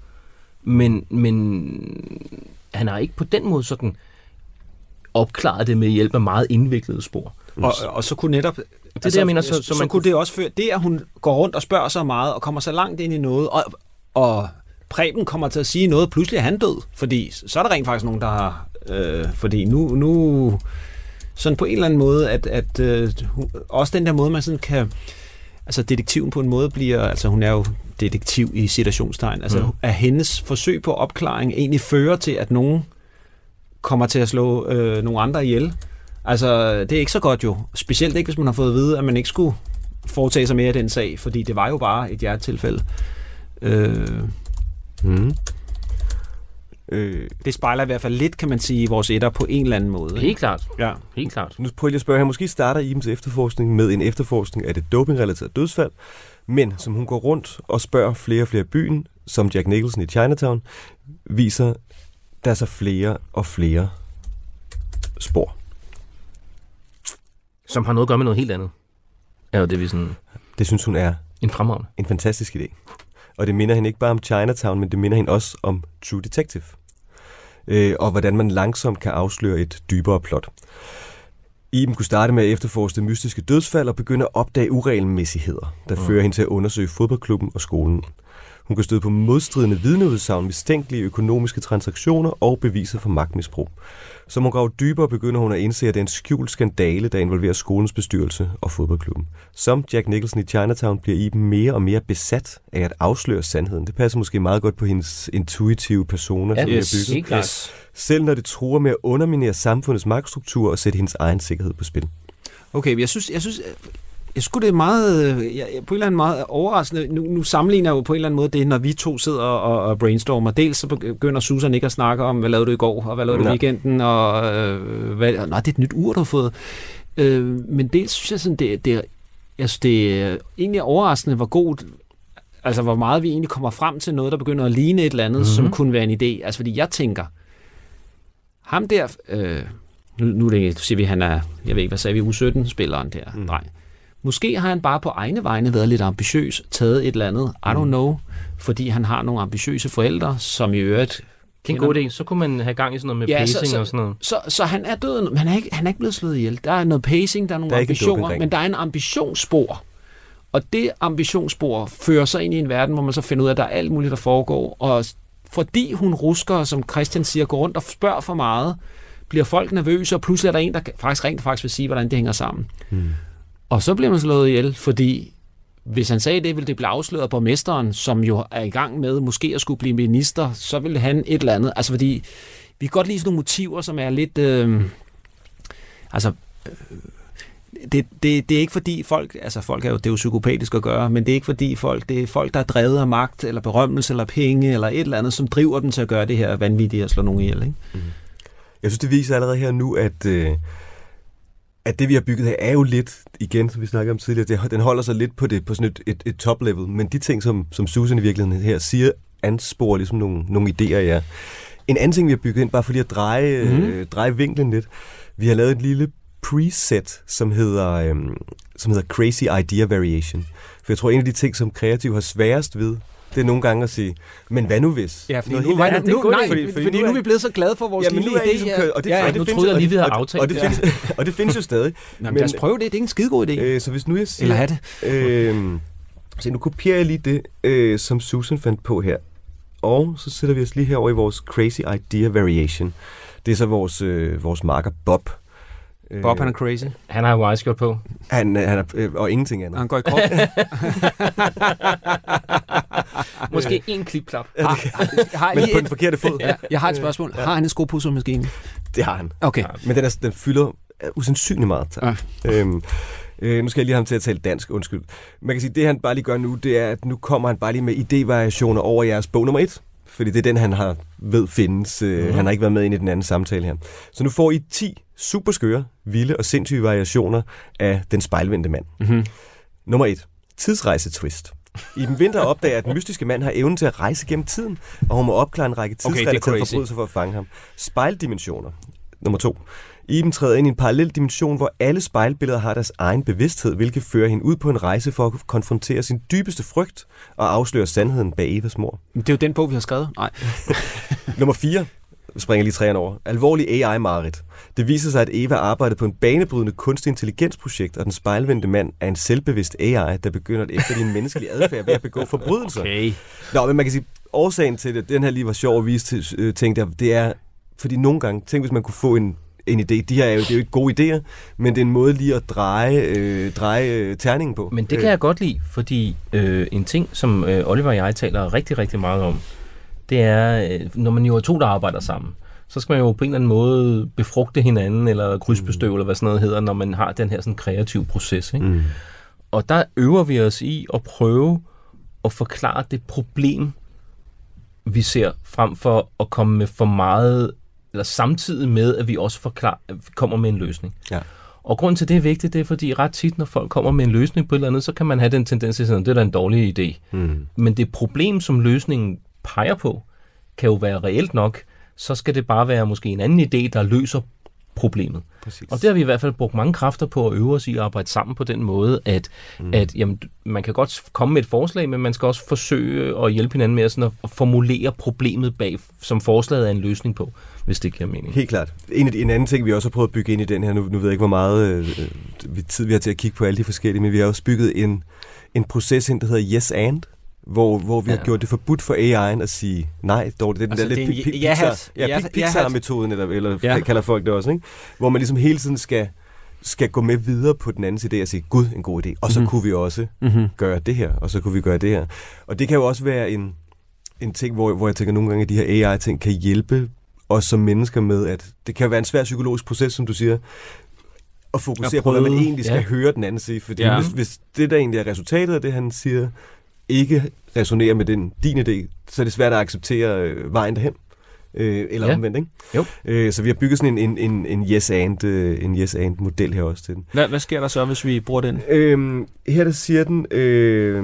Men, men han har ikke på den måde sådan opklaret det med hjælp af meget indviklede spor. Og, og så kunne netop... Det er det, jeg mener, så- så så, man så kunne det også føre... Det, at hun går rundt og spørger så meget, og kommer så langt ind i noget, og, og Preben kommer til at sige noget, pludselig er han død. Fordi så er der rent faktisk nogen, der har... Øh, fordi nu, nu... Sådan på en eller anden måde, at, at øh, også den der måde, man sådan kan... Altså detektiven på en måde bliver... Altså hun er jo detektiv i citationstegn. Altså mm. at hendes forsøg på opklaring egentlig fører til, at nogen kommer til at slå øh, nogle andre ihjel. Altså, det er ikke så godt jo. Specielt ikke, hvis man har fået at vide, at man ikke skulle foretage sig mere af den sag, fordi det var jo bare et hjertetilfælde. Øh, Mm. Øh, det spejler i hvert fald lidt, kan man sige, vores etter på en eller anden måde. ikke? Helt klart, Ja. helt klart. nu prøver jeg at spørge her. Måske starter Ibens efterforskning med en efterforskning af det dopingrelaterede dødsfald, men som hun går rundt og spørger flere og flere byen, som Jack Nicholson i Chinatown, viser der sig flere og flere spor. Som har noget at gøre med noget helt andet. Er jo det, vi sådan... Det synes hun er En fremragende. en fantastisk idé. Og det minder hende ikke bare om Chinatown, men det minder hende også om True Detective. Øh, og hvordan man langsomt kan afsløre et dybere plot. Iben kunne starte med at efterforske det mystiske dødsfald og begynde at opdage uregelmæssigheder, der Mm. fører hende til at undersøge fodboldklubben og skolen. Hun kan støde på modstridende vidneudsagn, mistænkelige økonomiske transaktioner og beviser for magtmisbrug. Som hun graver dybere, begynder hun at indse, at det er en skjult skandale, der involverer skolens bestyrelse og fodboldklubben. Som Jack Nicholson i Chinatown bliver Iben mere og mere besat af at afsløre sandheden. Det passer måske meget godt på hendes intuitive persona, Ja, som yes. bygget. Helt klart. Selv når det truer med at underminere samfundets magtstruktur og sætte hendes egen sikkerhed på spil. Okay, men jeg synes, jeg synes, jeg skulle det er meget, øh, jeg, på en eller anden måde overraskende. Nu, nu sammenligner jeg jo på en eller anden måde det, når vi to sidder og, og brainstormer. Dels så begynder Susan ikke at snakke om, hvad lavede du i går, og hvad lavede du i weekenden, og øh, hvad, nej, det er et nyt ur, du har fået. Øh, men dels synes jeg sådan, det, det, synes, det er egentlig overraskende, hvor god altså hvor meget vi egentlig kommer frem til noget, der begynder at ligne et eller andet, mm-hmm. som kunne være en idé. Altså fordi jeg tænker, ham der, øh, nu, nu det, siger vi, han er, jeg ved ikke, hvad sagde vi, U17-spilleren der, mm. dreng. Måske har han bare på egne vegne været lidt ambitiøs, taget et eller andet, I don't mm. know, fordi han har nogle ambitiøse forældre, som i øvrigt det er en god idé. Så kunne man have gang i sådan noget med ja, pacing så, så, og sådan noget. Så, så han er død, men han er, ikke, han er ikke blevet slået ihjel. Der er noget pacing, der er nogle der er ambitioner, men der er en ambitionsspor. Og det ambitionsspor fører sig ind i en verden, hvor man så finder ud af, at der er alt muligt, der foregår. Og fordi hun rusker, som Christian siger, går rundt og spørger for meget, bliver folk nervøse, og pludselig er der en, der faktisk rent faktisk vil sige, hvordan det hænger sammen. Hmm. Og så bliver man slået ihjel, fordi hvis han sagde det, ville det blive afsløret af borgmesteren, som jo er i gang med måske at skulle blive minister, så ville han et eller andet. Altså fordi, vi kan godt lide sådan nogle motiver, som er lidt... Øh, altså, øh, det, det, det er ikke fordi folk, altså folk er jo, det er jo psykopatisk at gøre, men det er ikke fordi folk, det er folk, der er drevet af magt, eller berømmelse, eller penge, eller et eller andet, som driver dem til at gøre det her vanvittige at slå nogen ihjel. Ikke? Mm. Jeg synes, det viser allerede her nu, at, øh, at det, vi har bygget her, er jo lidt, igen, som vi snakkede om tidligere, det, den holder sig lidt på, det, på sådan et, et, et top-level, men de ting, som, som Susan i virkeligheden her siger, ansporer ligesom nogle, nogle idéer, ja. En anden ting, vi har bygget ind, bare for lige at dreje, mm. øh, dreje vinklen lidt, vi har lavet et lille preset, som hedder, øhm, som hedder Crazy Idea Variation. For jeg tror, en af de ting, som kreativ har sværest ved, det er nogle gange at sige, men hvad nu hvis? Ja, fordi, nu, hvad, nu, nu, nej, fordi, fordi, fordi nu er vi blevet så glade for vores ja, lille idé. Ligesom, og det, ja, og det nu findes, troede jeg lige, vi havde aftalt. Og det, findes, ja. og det findes jo stadig. Nå, men lad os prøve det, det er en skidegod idé. Øh, så hvis nu jeg siger... Eller have det. Øh, så nu kopierer jeg lige det, øh, som Susan fandt på her. Og så sætter vi os lige herover i vores Crazy Idea Variation. Det er så vores, øh, vores marker Bob, Bob, han er crazy. Han har jo på. Han, han er, øh, og ingenting andet. Han går i krop. (laughs) Måske en klipklap. Har, har Men på den forkerte fod. Ja, jeg har et spørgsmål. Ja. Har han en skopussermaskine? Det har han. Okay. Ja, men den, er, den fylder usandsynligt meget. Tak. Ja. Øhm, øh, nu skal jeg lige have ham til at tale dansk, undskyld. Man kan sige, det han bare lige gør nu, det er, at nu kommer han bare lige med idévariationer over jeres bog nummer et fordi det er den, han har ved findes. Mm. Han har ikke været med ind i den anden samtale her. Så nu får I 10 super skøre, vilde og sindssyge variationer af den spejlvendte mand. Mm-hmm. Nummer 1. Tidsrejse-twist. I den vinter opdager, at den mystiske mand har evnen til at rejse gennem tiden, og hun må opklare en række tidsrelaterede okay, forbrydelser for at fange ham. Spejldimensioner. Nummer 2. Iben træder ind i en parallel dimension, hvor alle spejlbilleder har deres egen bevidsthed, hvilket fører hende ud på en rejse for at konfrontere sin dybeste frygt og afsløre sandheden bag Evas mor. Det er jo den bog, vi har skrevet. Nej. (laughs) Nummer 4 springer lige træerne over. Alvorlig AI-marit. Det viser sig, at Eva arbejdede på en banebrydende kunstig intelligensprojekt, og den spejlvendte mand er en selvbevidst AI, der begynder at efterligne menneskelig adfærd ved at begå forbrydelser. Okay. Nå, men man kan sige, årsagen til det, den her lige var sjov at vise til, øh, tænkte jeg, det er, fordi nogle gange, tænk hvis man kunne få en en idé. De her er jo, det er jo ikke gode idéer, men det er en måde lige at dreje, øh, dreje øh, terningen på. Men det kan jeg godt lide, fordi øh, en ting, som øh, Oliver og jeg taler rigtig, rigtig meget om, det er, øh, når man jo er to, der arbejder sammen, så skal man jo på en eller anden måde befrugte hinanden, eller krydsbestøve, mm. eller hvad sådan noget hedder, når man har den her sådan kreative proces. Ikke? Mm. Og der øver vi os i at prøve at forklare det problem, vi ser, frem for at komme med for meget eller samtidig med, at vi også forklar, kommer med en løsning. Ja. Og grund til det er vigtigt, det er fordi ret tit, når folk kommer med en løsning på et eller andet, så kan man have den tendens til at sige, det er da en dårlig idé. Mm. Men det problem, som løsningen peger på, kan jo være reelt nok, så skal det bare være måske en anden idé, der løser problemet. Præcis. Og det har vi i hvert fald brugt mange kræfter på at øve os i at arbejde sammen på den måde, at, mm. at jamen, man kan godt komme med et forslag, men man skal også forsøge at hjælpe hinanden med at, sådan at formulere problemet bag, som forslaget er en løsning på, hvis det giver mening. Helt klart. En, en anden ting, vi også har prøvet at bygge ind i den her, nu, nu ved jeg ikke, hvor meget øh, tid vi har til at kigge på alle de forskellige, men vi har også bygget en, en proces ind, der hedder Yes And, hvor, hvor vi ja. har gjort det forbudt for AI'en at sige nej, dog, det er den altså, der lidt Pixar, ja, ja, Pixar-metoden, eller, eller ja. kalder folk det også, ikke? hvor man ligesom hele tiden skal, skal gå med videre på den andens idé og sige, gud, en god idé, og så mm-hmm. kunne vi også mm-hmm. gøre det her, og så kunne vi gøre det her. Og det kan jo også være en, en ting, hvor, hvor jeg tænker nogle gange, at de her AI-ting kan hjælpe os som mennesker med, at det kan være en svær psykologisk proces, som du siger, at fokusere At på, hvad man egentlig skal Ja. ja. høre den anden sige. Fordi Ja. ja. hvis, hvis det, der egentlig er resultatet af det, han siger, ikke resonerer med den, din idé, så er det svært at acceptere øh, vejen derhen. Øh, eller Ja. omvendt, ikke? Jo. Øh, så vi har bygget sådan en, en, en, en yes and, øh, en yes and model her også til den. Hvad, hvad sker der så, hvis vi bruger den? Øhm, her der siger den, øh,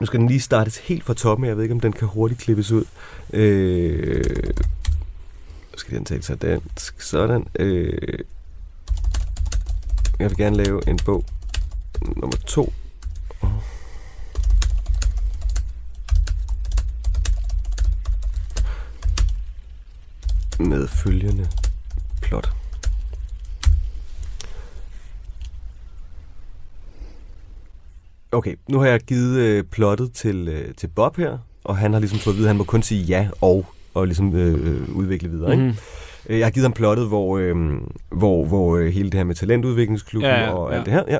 nu skal den lige startes helt fra toppen, jeg ved ikke, om den kan hurtigt klippes ud. Øh, nu skal den tage sig dansk, sådan. Øh, jeg vil gerne lave en bog nummer to. Med følgende plot. Okay, nu har jeg givet øh, plottet til, øh, til Bob her, og han har ligesom fået at vide, at han må kun sige ja og, og ligesom øh, øh, udvikle videre. Mm-hmm. Ikke? Mhm. Jeg har givet ham plottet, hvor, øh, hvor, hvor øh, hele det her med talentudviklingsklubben Ja, ja, og ja. alt det her. Ja.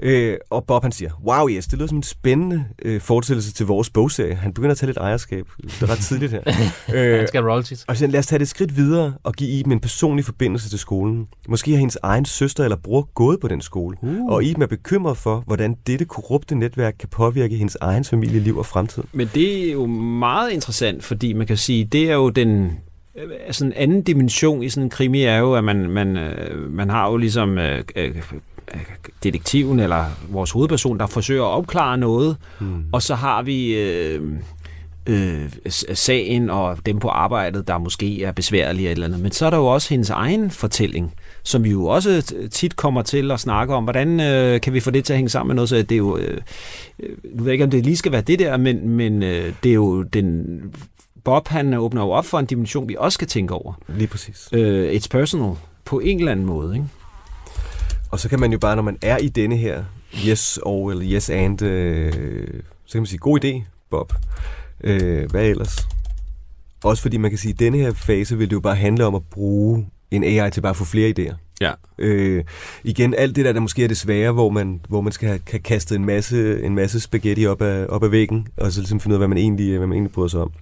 Øh, og Bob han siger, wow yes, det lyder som en spændende øh, fortsættelse til vores bogserie. Han begynder at tage lidt ejerskab. Det er ret tidligt her. (laughs) øh, Han skal royalties. og så lad os tage det et skridt videre og give Iben en personlig forbindelse til skolen. Måske har hendes egen søster eller bror gået på den skole. Uh. Og Iben er bekymret for, hvordan dette korrupte netværk kan påvirke hendes egen familieliv og fremtid. Men det er jo meget interessant, fordi man kan sige, det er jo den øh, altså en anden dimension i sådan en krimi er jo, at man, man, øh, man har jo ligesom øh, øh, detektiven eller vores hovedperson, der forsøger at opklare noget, Hmm. og så har vi øh, øh, sagen og dem på arbejdet, der måske er besværlige eller andet. Men så er der jo også hendes egen fortælling, som vi jo også tit kommer til at snakke om. Hvordan øh, kan vi få det til at hænge sammen med noget? Så det er jo, øh, øh, nu ved jeg ikke, om det lige skal være det der, men, men øh, det er jo den... Bob, han åbner jo op for en dimension, vi også skal tænke over. Lige præcis. Øh, it's personal på en eller anden måde, ikke? Og så kan man jo bare, når man er i denne her yes og eller yes and, øh, så kan man sige, god idé, Bob. Øh, hvad ellers? Også fordi man kan sige, at denne her fase vil det jo bare handle om at bruge en AI til bare at få flere idéer. Ja. Øh, igen, alt det der, der måske er det svære, hvor man, hvor man skal have, have kastet en masse, en masse spaghetti op ad, op ad væggen, og så ligesom finde ud af, hvad man egentlig, hvad man egentlig bryder sig om.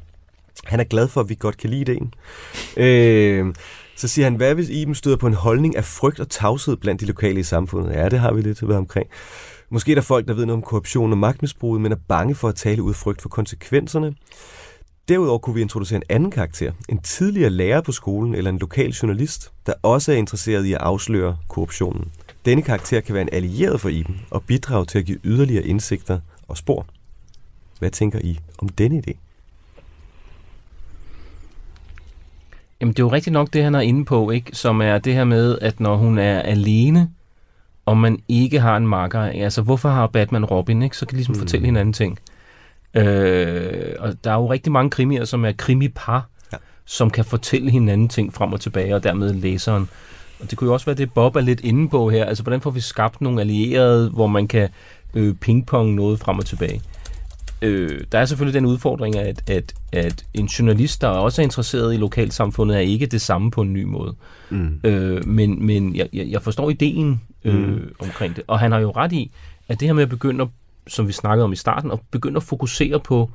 Han er glad for, at vi godt kan lide ideen. Øh, så siger han, hvad hvis Iben støder på en holdning af frygt og tavshed blandt de lokale i samfundet? Ja, det har vi lidt været omkring. Måske er der folk, der ved noget om korruption og magtmisbrug, men er bange for at tale ud af frygt for konsekvenserne. Derudover kunne vi introducere en anden karakter. En tidligere lærer på skolen eller en lokal journalist, der også er interesseret i at afsløre korruptionen. Denne karakter kan være en allieret for Iben og bidrage til at give yderligere indsigter og spor. Hvad tænker I om denne idé? Jamen, det er jo rigtigt nok det, han er inde på, ikke? Som er det her med, at når hun er alene, og man ikke har en makker, altså hvorfor har Batman Robin, ikke? Så kan de ligesom mm. fortælle hinanden ting. Øh, og der er jo rigtig mange krimier, som er krimipar, ja. som kan fortælle hinanden ting frem og tilbage, og dermed læseren. Og det kunne jo også være det, Bob er lidt inde på her. Altså, hvordan får vi skabt nogle allierede, hvor man kan øh, pingpong noget frem og tilbage? Øh, der er selvfølgelig den udfordring, at, at, at en journalist, der også er interesseret i lokalsamfundet, er ikke det samme på en ny måde. Mm. Øh, men men jeg, jeg forstår ideen øh, mm. omkring det. Og han har jo ret i, at det her med at begynde, at, som vi snakkede om i starten, at begynde at fokusere på,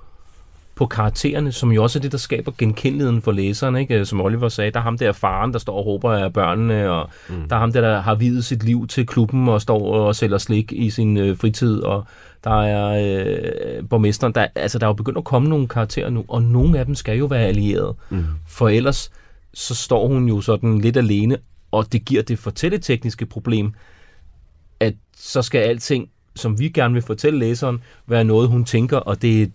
på karaktererne, som jo også er det, der skaber genkendeligheden for læseren. Ikke? Som Oliver sagde, der er ham der faren, der står og råber af børnene, og mm. der er ham der, der har videt sit liv til klubben og står og sælger slik i sin øh, fritid, og der er øh, borgmesteren. Der, altså, der er jo begyndt at komme nogle karakterer nu, og nogle af dem skal jo være allierede. Mm. For ellers så står hun jo sådan lidt alene, og det giver det fortælletekniske problem, at så skal alting, som vi gerne vil fortælle læseren, være noget, hun tænker, og det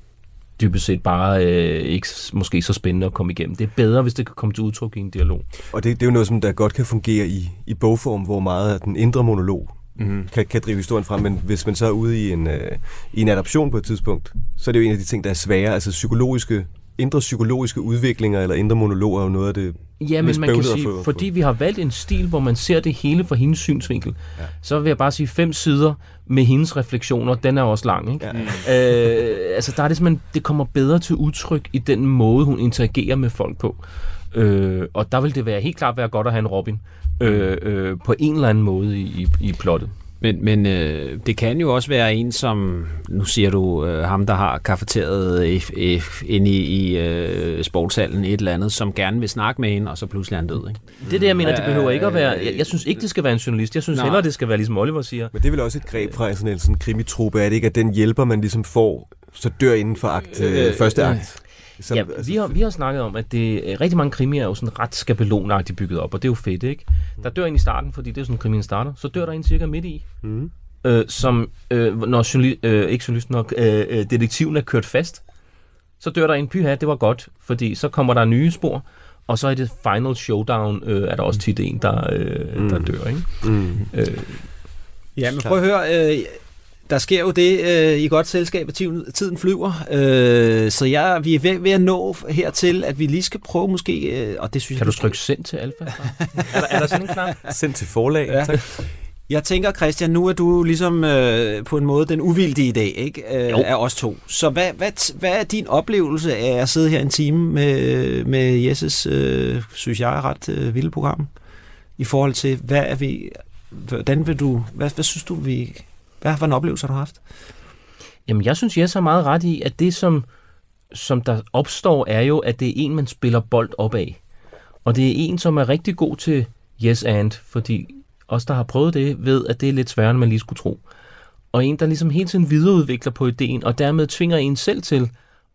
dybest set bare øh, ikke måske så spændende at komme igennem. Det er bedre, hvis det kan komme til udtryk i en dialog. Og det, det er jo noget, som der godt kan fungere i, i bogform, hvor meget af den indre monolog Mm. kan, kan drive historien frem, men hvis man så er ude i en, øh, i en adaption på et tidspunkt, så er det jo en af de ting, der er svære. Altså psykologiske, indre psykologiske udviklinger eller indre monologer er jo noget af det Ja, mest men man kan sige, fordi vi har valgt en stil, hvor man ser det hele fra hendes synsvinkel, Ja. ja. så vil jeg bare sige, fem sider med hendes refleksioner, den er også lang, ikke? Ja. øh, altså der er det simpelthen, det kommer bedre til udtryk i den måde, hun interagerer med folk på. Øh, og der vil det være helt klart være godt at have en Robin øh, øh, på en eller anden måde i, i, i plottet. Men, men øh, det kan jo også være en, som, nu siger du, øh, ham der har kafeteret inde i, i øh, sportshallen et eller andet, som gerne vil snakke med en, og så pludselig er han død. Ikke? Det er det, jeg mener, det behøver ikke at være... Jeg, jeg synes ikke, det skal være en journalist. Jeg synes Nej. hellere, det skal være, ligesom Oliver siger. Men det er vel også et greb fra sådan en sådan krimitruppe, er det ikke, at den hjælper, man ligesom får, så dør inden for akt, øh, øh første akt? Som, ja, altså, vi har, vi har snakket om, at det, rigtig mange krimier er jo sådan ret skabelonagtigt bygget op, og det er jo fedt, ikke? Der dør en i starten, fordi det er sådan, krimien starter. Så dør der en cirka midt i, mm. øh, som, øh, når journali, øh, ikke journalisten nok, øh, øh, detektiven er kørt fast, så dør der en pyha, det var godt, fordi så kommer der nye spor, og så i det final showdown øh, er der også tit en, der, øh, mm. der dør, ikke? Mm. Øh, ja, men prøv at høre, øh, der sker jo det øh, i godt selskab, at tiden flyver. Øh, så jeg, vi er ved, ved at nå hertil, at vi lige skal prøve måske... Øh, og det synes kan jeg, du trykke send til Alfa? (laughs) er, der, er der sådan en knap? Send til forlag, ja. tak. Jeg tænker, Christian, nu er du ligesom øh, på en måde den uvildige i dag, ikke? Øh, af os to. Så hvad, hvad, hvad er din oplevelse af at sidde her en time med, med Jesses, øh, synes jeg, ret øh, vilde program? I forhold til, hvad er vi... Hvordan vil du... Hvad, hvad synes du, vi hvad for en oplevelse har du haft? Jamen, jeg synes, jeg har meget ret i, at det, som, som der opstår, er jo, at det er en, man spiller bold op af. Og det er en, som er rigtig god til yes and, fordi os, der har prøvet det, ved, at det er lidt sværere, end man lige skulle tro. Og en, der ligesom hele tiden videreudvikler på ideen, og dermed tvinger en selv til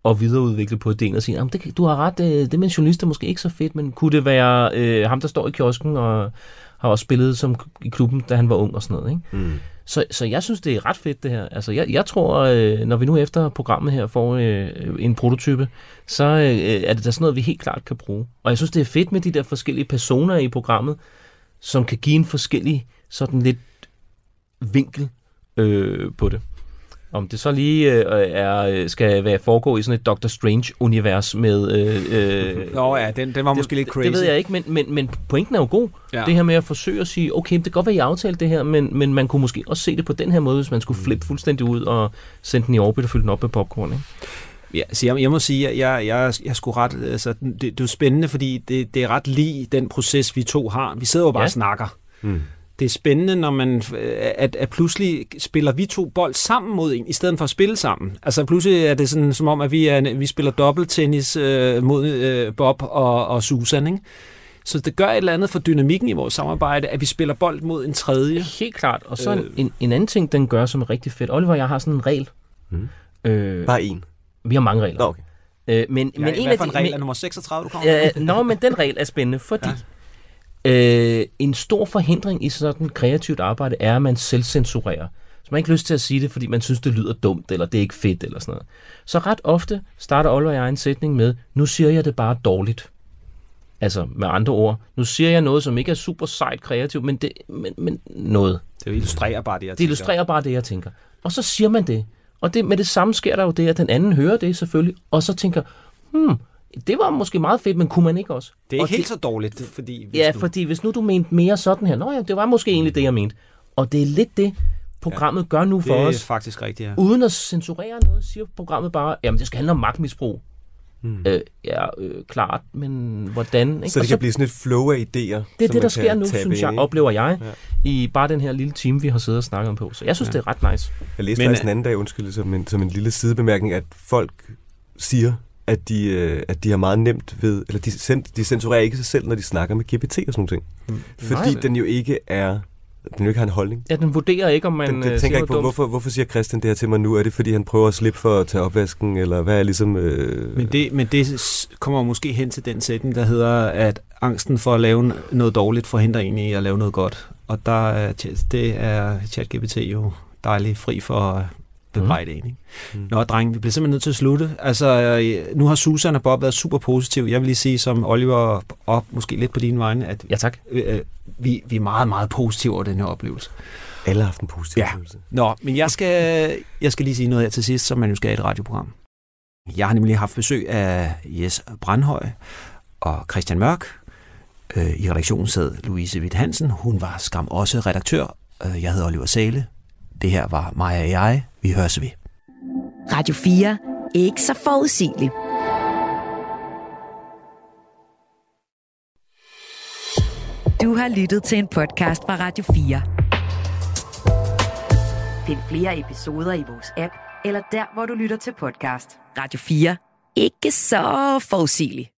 at videreudvikle på ideen og sige, det, du har ret, øh, det med en journalist er måske ikke så fedt, men kunne det være øh, ham, der står i kiosken og har også spillet som i klubben, da han var ung og sådan noget. Ikke? Mm. Så, så jeg synes, det er ret fedt det her. Altså, jeg, jeg tror, øh, når vi nu efter programmet her får øh, en prototype, så øh, øh, er det da sådan noget, vi helt klart kan bruge. Og jeg synes, det er fedt med de der forskellige personer i programmet, som kan give en forskellig sådan lidt vinkel øh, på det. Om det så lige øh, er, øh, skal være foregå i sådan et Doctor Strange-univers med... Øh, øh, (laughs) Nå ja, den, den var måske det, lidt crazy. Det ved jeg ikke, men, men, men pointen er jo god. Ja. Det her med at forsøge at sige, okay, det kan godt være, I aftalte det her, men, men man kunne måske også se det på den her måde, hvis man skulle flippe fuldstændig ud og sende den i orbit og fylde den op med popcorn. Ikke? Ja, så jeg, jeg må sige, at jeg, jeg, jeg skulle ret, altså, det, det er jo spændende, fordi det, det er ret lige den proces, vi to har. Vi sidder jo bare ja. og snakker. Mm det er spændende, når man, at, at pludselig spiller vi to bold sammen mod en, i stedet for at spille sammen. Altså pludselig er det sådan, som om, at vi, er, vi spiller dobbelttennis øh, mod øh, Bob og, og Susan, ikke? Så det gør et eller andet for dynamikken i vores samarbejde, at vi spiller bold mod en tredje. Helt klart. Og så øh, en, en anden ting, den gør som er rigtig fedt. Oliver og jeg har sådan en regel. Mm. Øh, Bare en? Vi har mange regler. Nå, okay. Øh, men, ja, men en af en regel er nummer 36, du kommer øh, Nå, men den regel er spændende, fordi ja Øh, en stor forhindring i sådan kreativt arbejde er, at man selvcensurerer. Så man har ikke lyst til at sige det, fordi man synes, det lyder dumt, eller det er ikke fedt, eller sådan noget. Så ret ofte starter Oliver og jeg en sætning med, nu siger jeg det bare dårligt. Altså med andre ord, nu siger jeg noget, som ikke er super sejt kreativt, men, det, men, men noget. Det illustrerer bare det, jeg Det illustrerer bare det, jeg tænker. Og så siger man det. Og det, med det samme sker der jo det, at den anden hører det selvfølgelig, og så tænker, hmm, det var måske meget fedt, men kunne man ikke også? Det er ikke og helt det, så dårligt, fordi... Hvis ja, du... fordi hvis nu du mente mere sådan her, nå ja, det var måske egentlig det, jeg mente. Og det er lidt det, programmet ja, gør nu for os. Det er faktisk rigtigt, ja. Uden at censurere noget, siger programmet bare, jamen det skal handle om magtmisbrug. Hmm. Øh, ja, øh, klart, men hvordan? Ikke? Så det kan så, blive sådan et flow af idéer? Det er det, der sker nu, synes jeg, oplever jeg, ja. i bare den her lille time, vi har siddet og snakket om på. Så jeg synes, ja. det er ret nice. Jeg læste men, faktisk en anden dag, undskyld, som en, som en lille sidebemærkning, at folk siger, at de, øh, at de har meget nemt ved, eller de, de censurerer ikke sig selv, når de snakker med GPT og sådan noget. Mm. Fordi Nej. den jo ikke er den jo ikke har en holdning. Ja, den vurderer ikke, om man den, den øh, tænker ikke på, hvorfor, hvorfor siger Christian det her til mig nu? Er det, fordi han prøver at slippe for at tage opvasken, eller hvad er ligesom... Øh... Men, det, men det kommer måske hen til den sætning, der hedder, at angsten for at lave noget dårligt forhindrer en i at lave noget godt. Og der er, det er ChatGPT jo dejligt fri for bebrejde mm. en. Ikke? Mm. Nå, dreng, vi bliver simpelthen nødt til at slutte. Altså, øh, nu har Susan og Bob været super positiv. Jeg vil lige sige, som Oliver, og måske lidt på dine vegne, at ja, tak. Øh, øh, vi, vi er meget, meget positive over den her oplevelse. Alle har haft en positiv ja. oplevelse. Nå, men jeg skal, jeg skal lige sige noget her til sidst, som man jo skal i et radioprogram. Jeg har nemlig haft besøg af Jes Brandhøj og Christian Mørk. Øh, I redaktionen sad Louise Witt Hansen. Hun var skam også redaktør. Øh, jeg hedder Oliver Sale. Det her var Maja og jeg. Vi høres ved. Radio 4. Ikke så forudsigeligt. Du har lyttet til en podcast fra Radio 4. Find flere episoder i vores app, eller der, hvor du lytter til podcast. Radio 4. Ikke så forudsigeligt.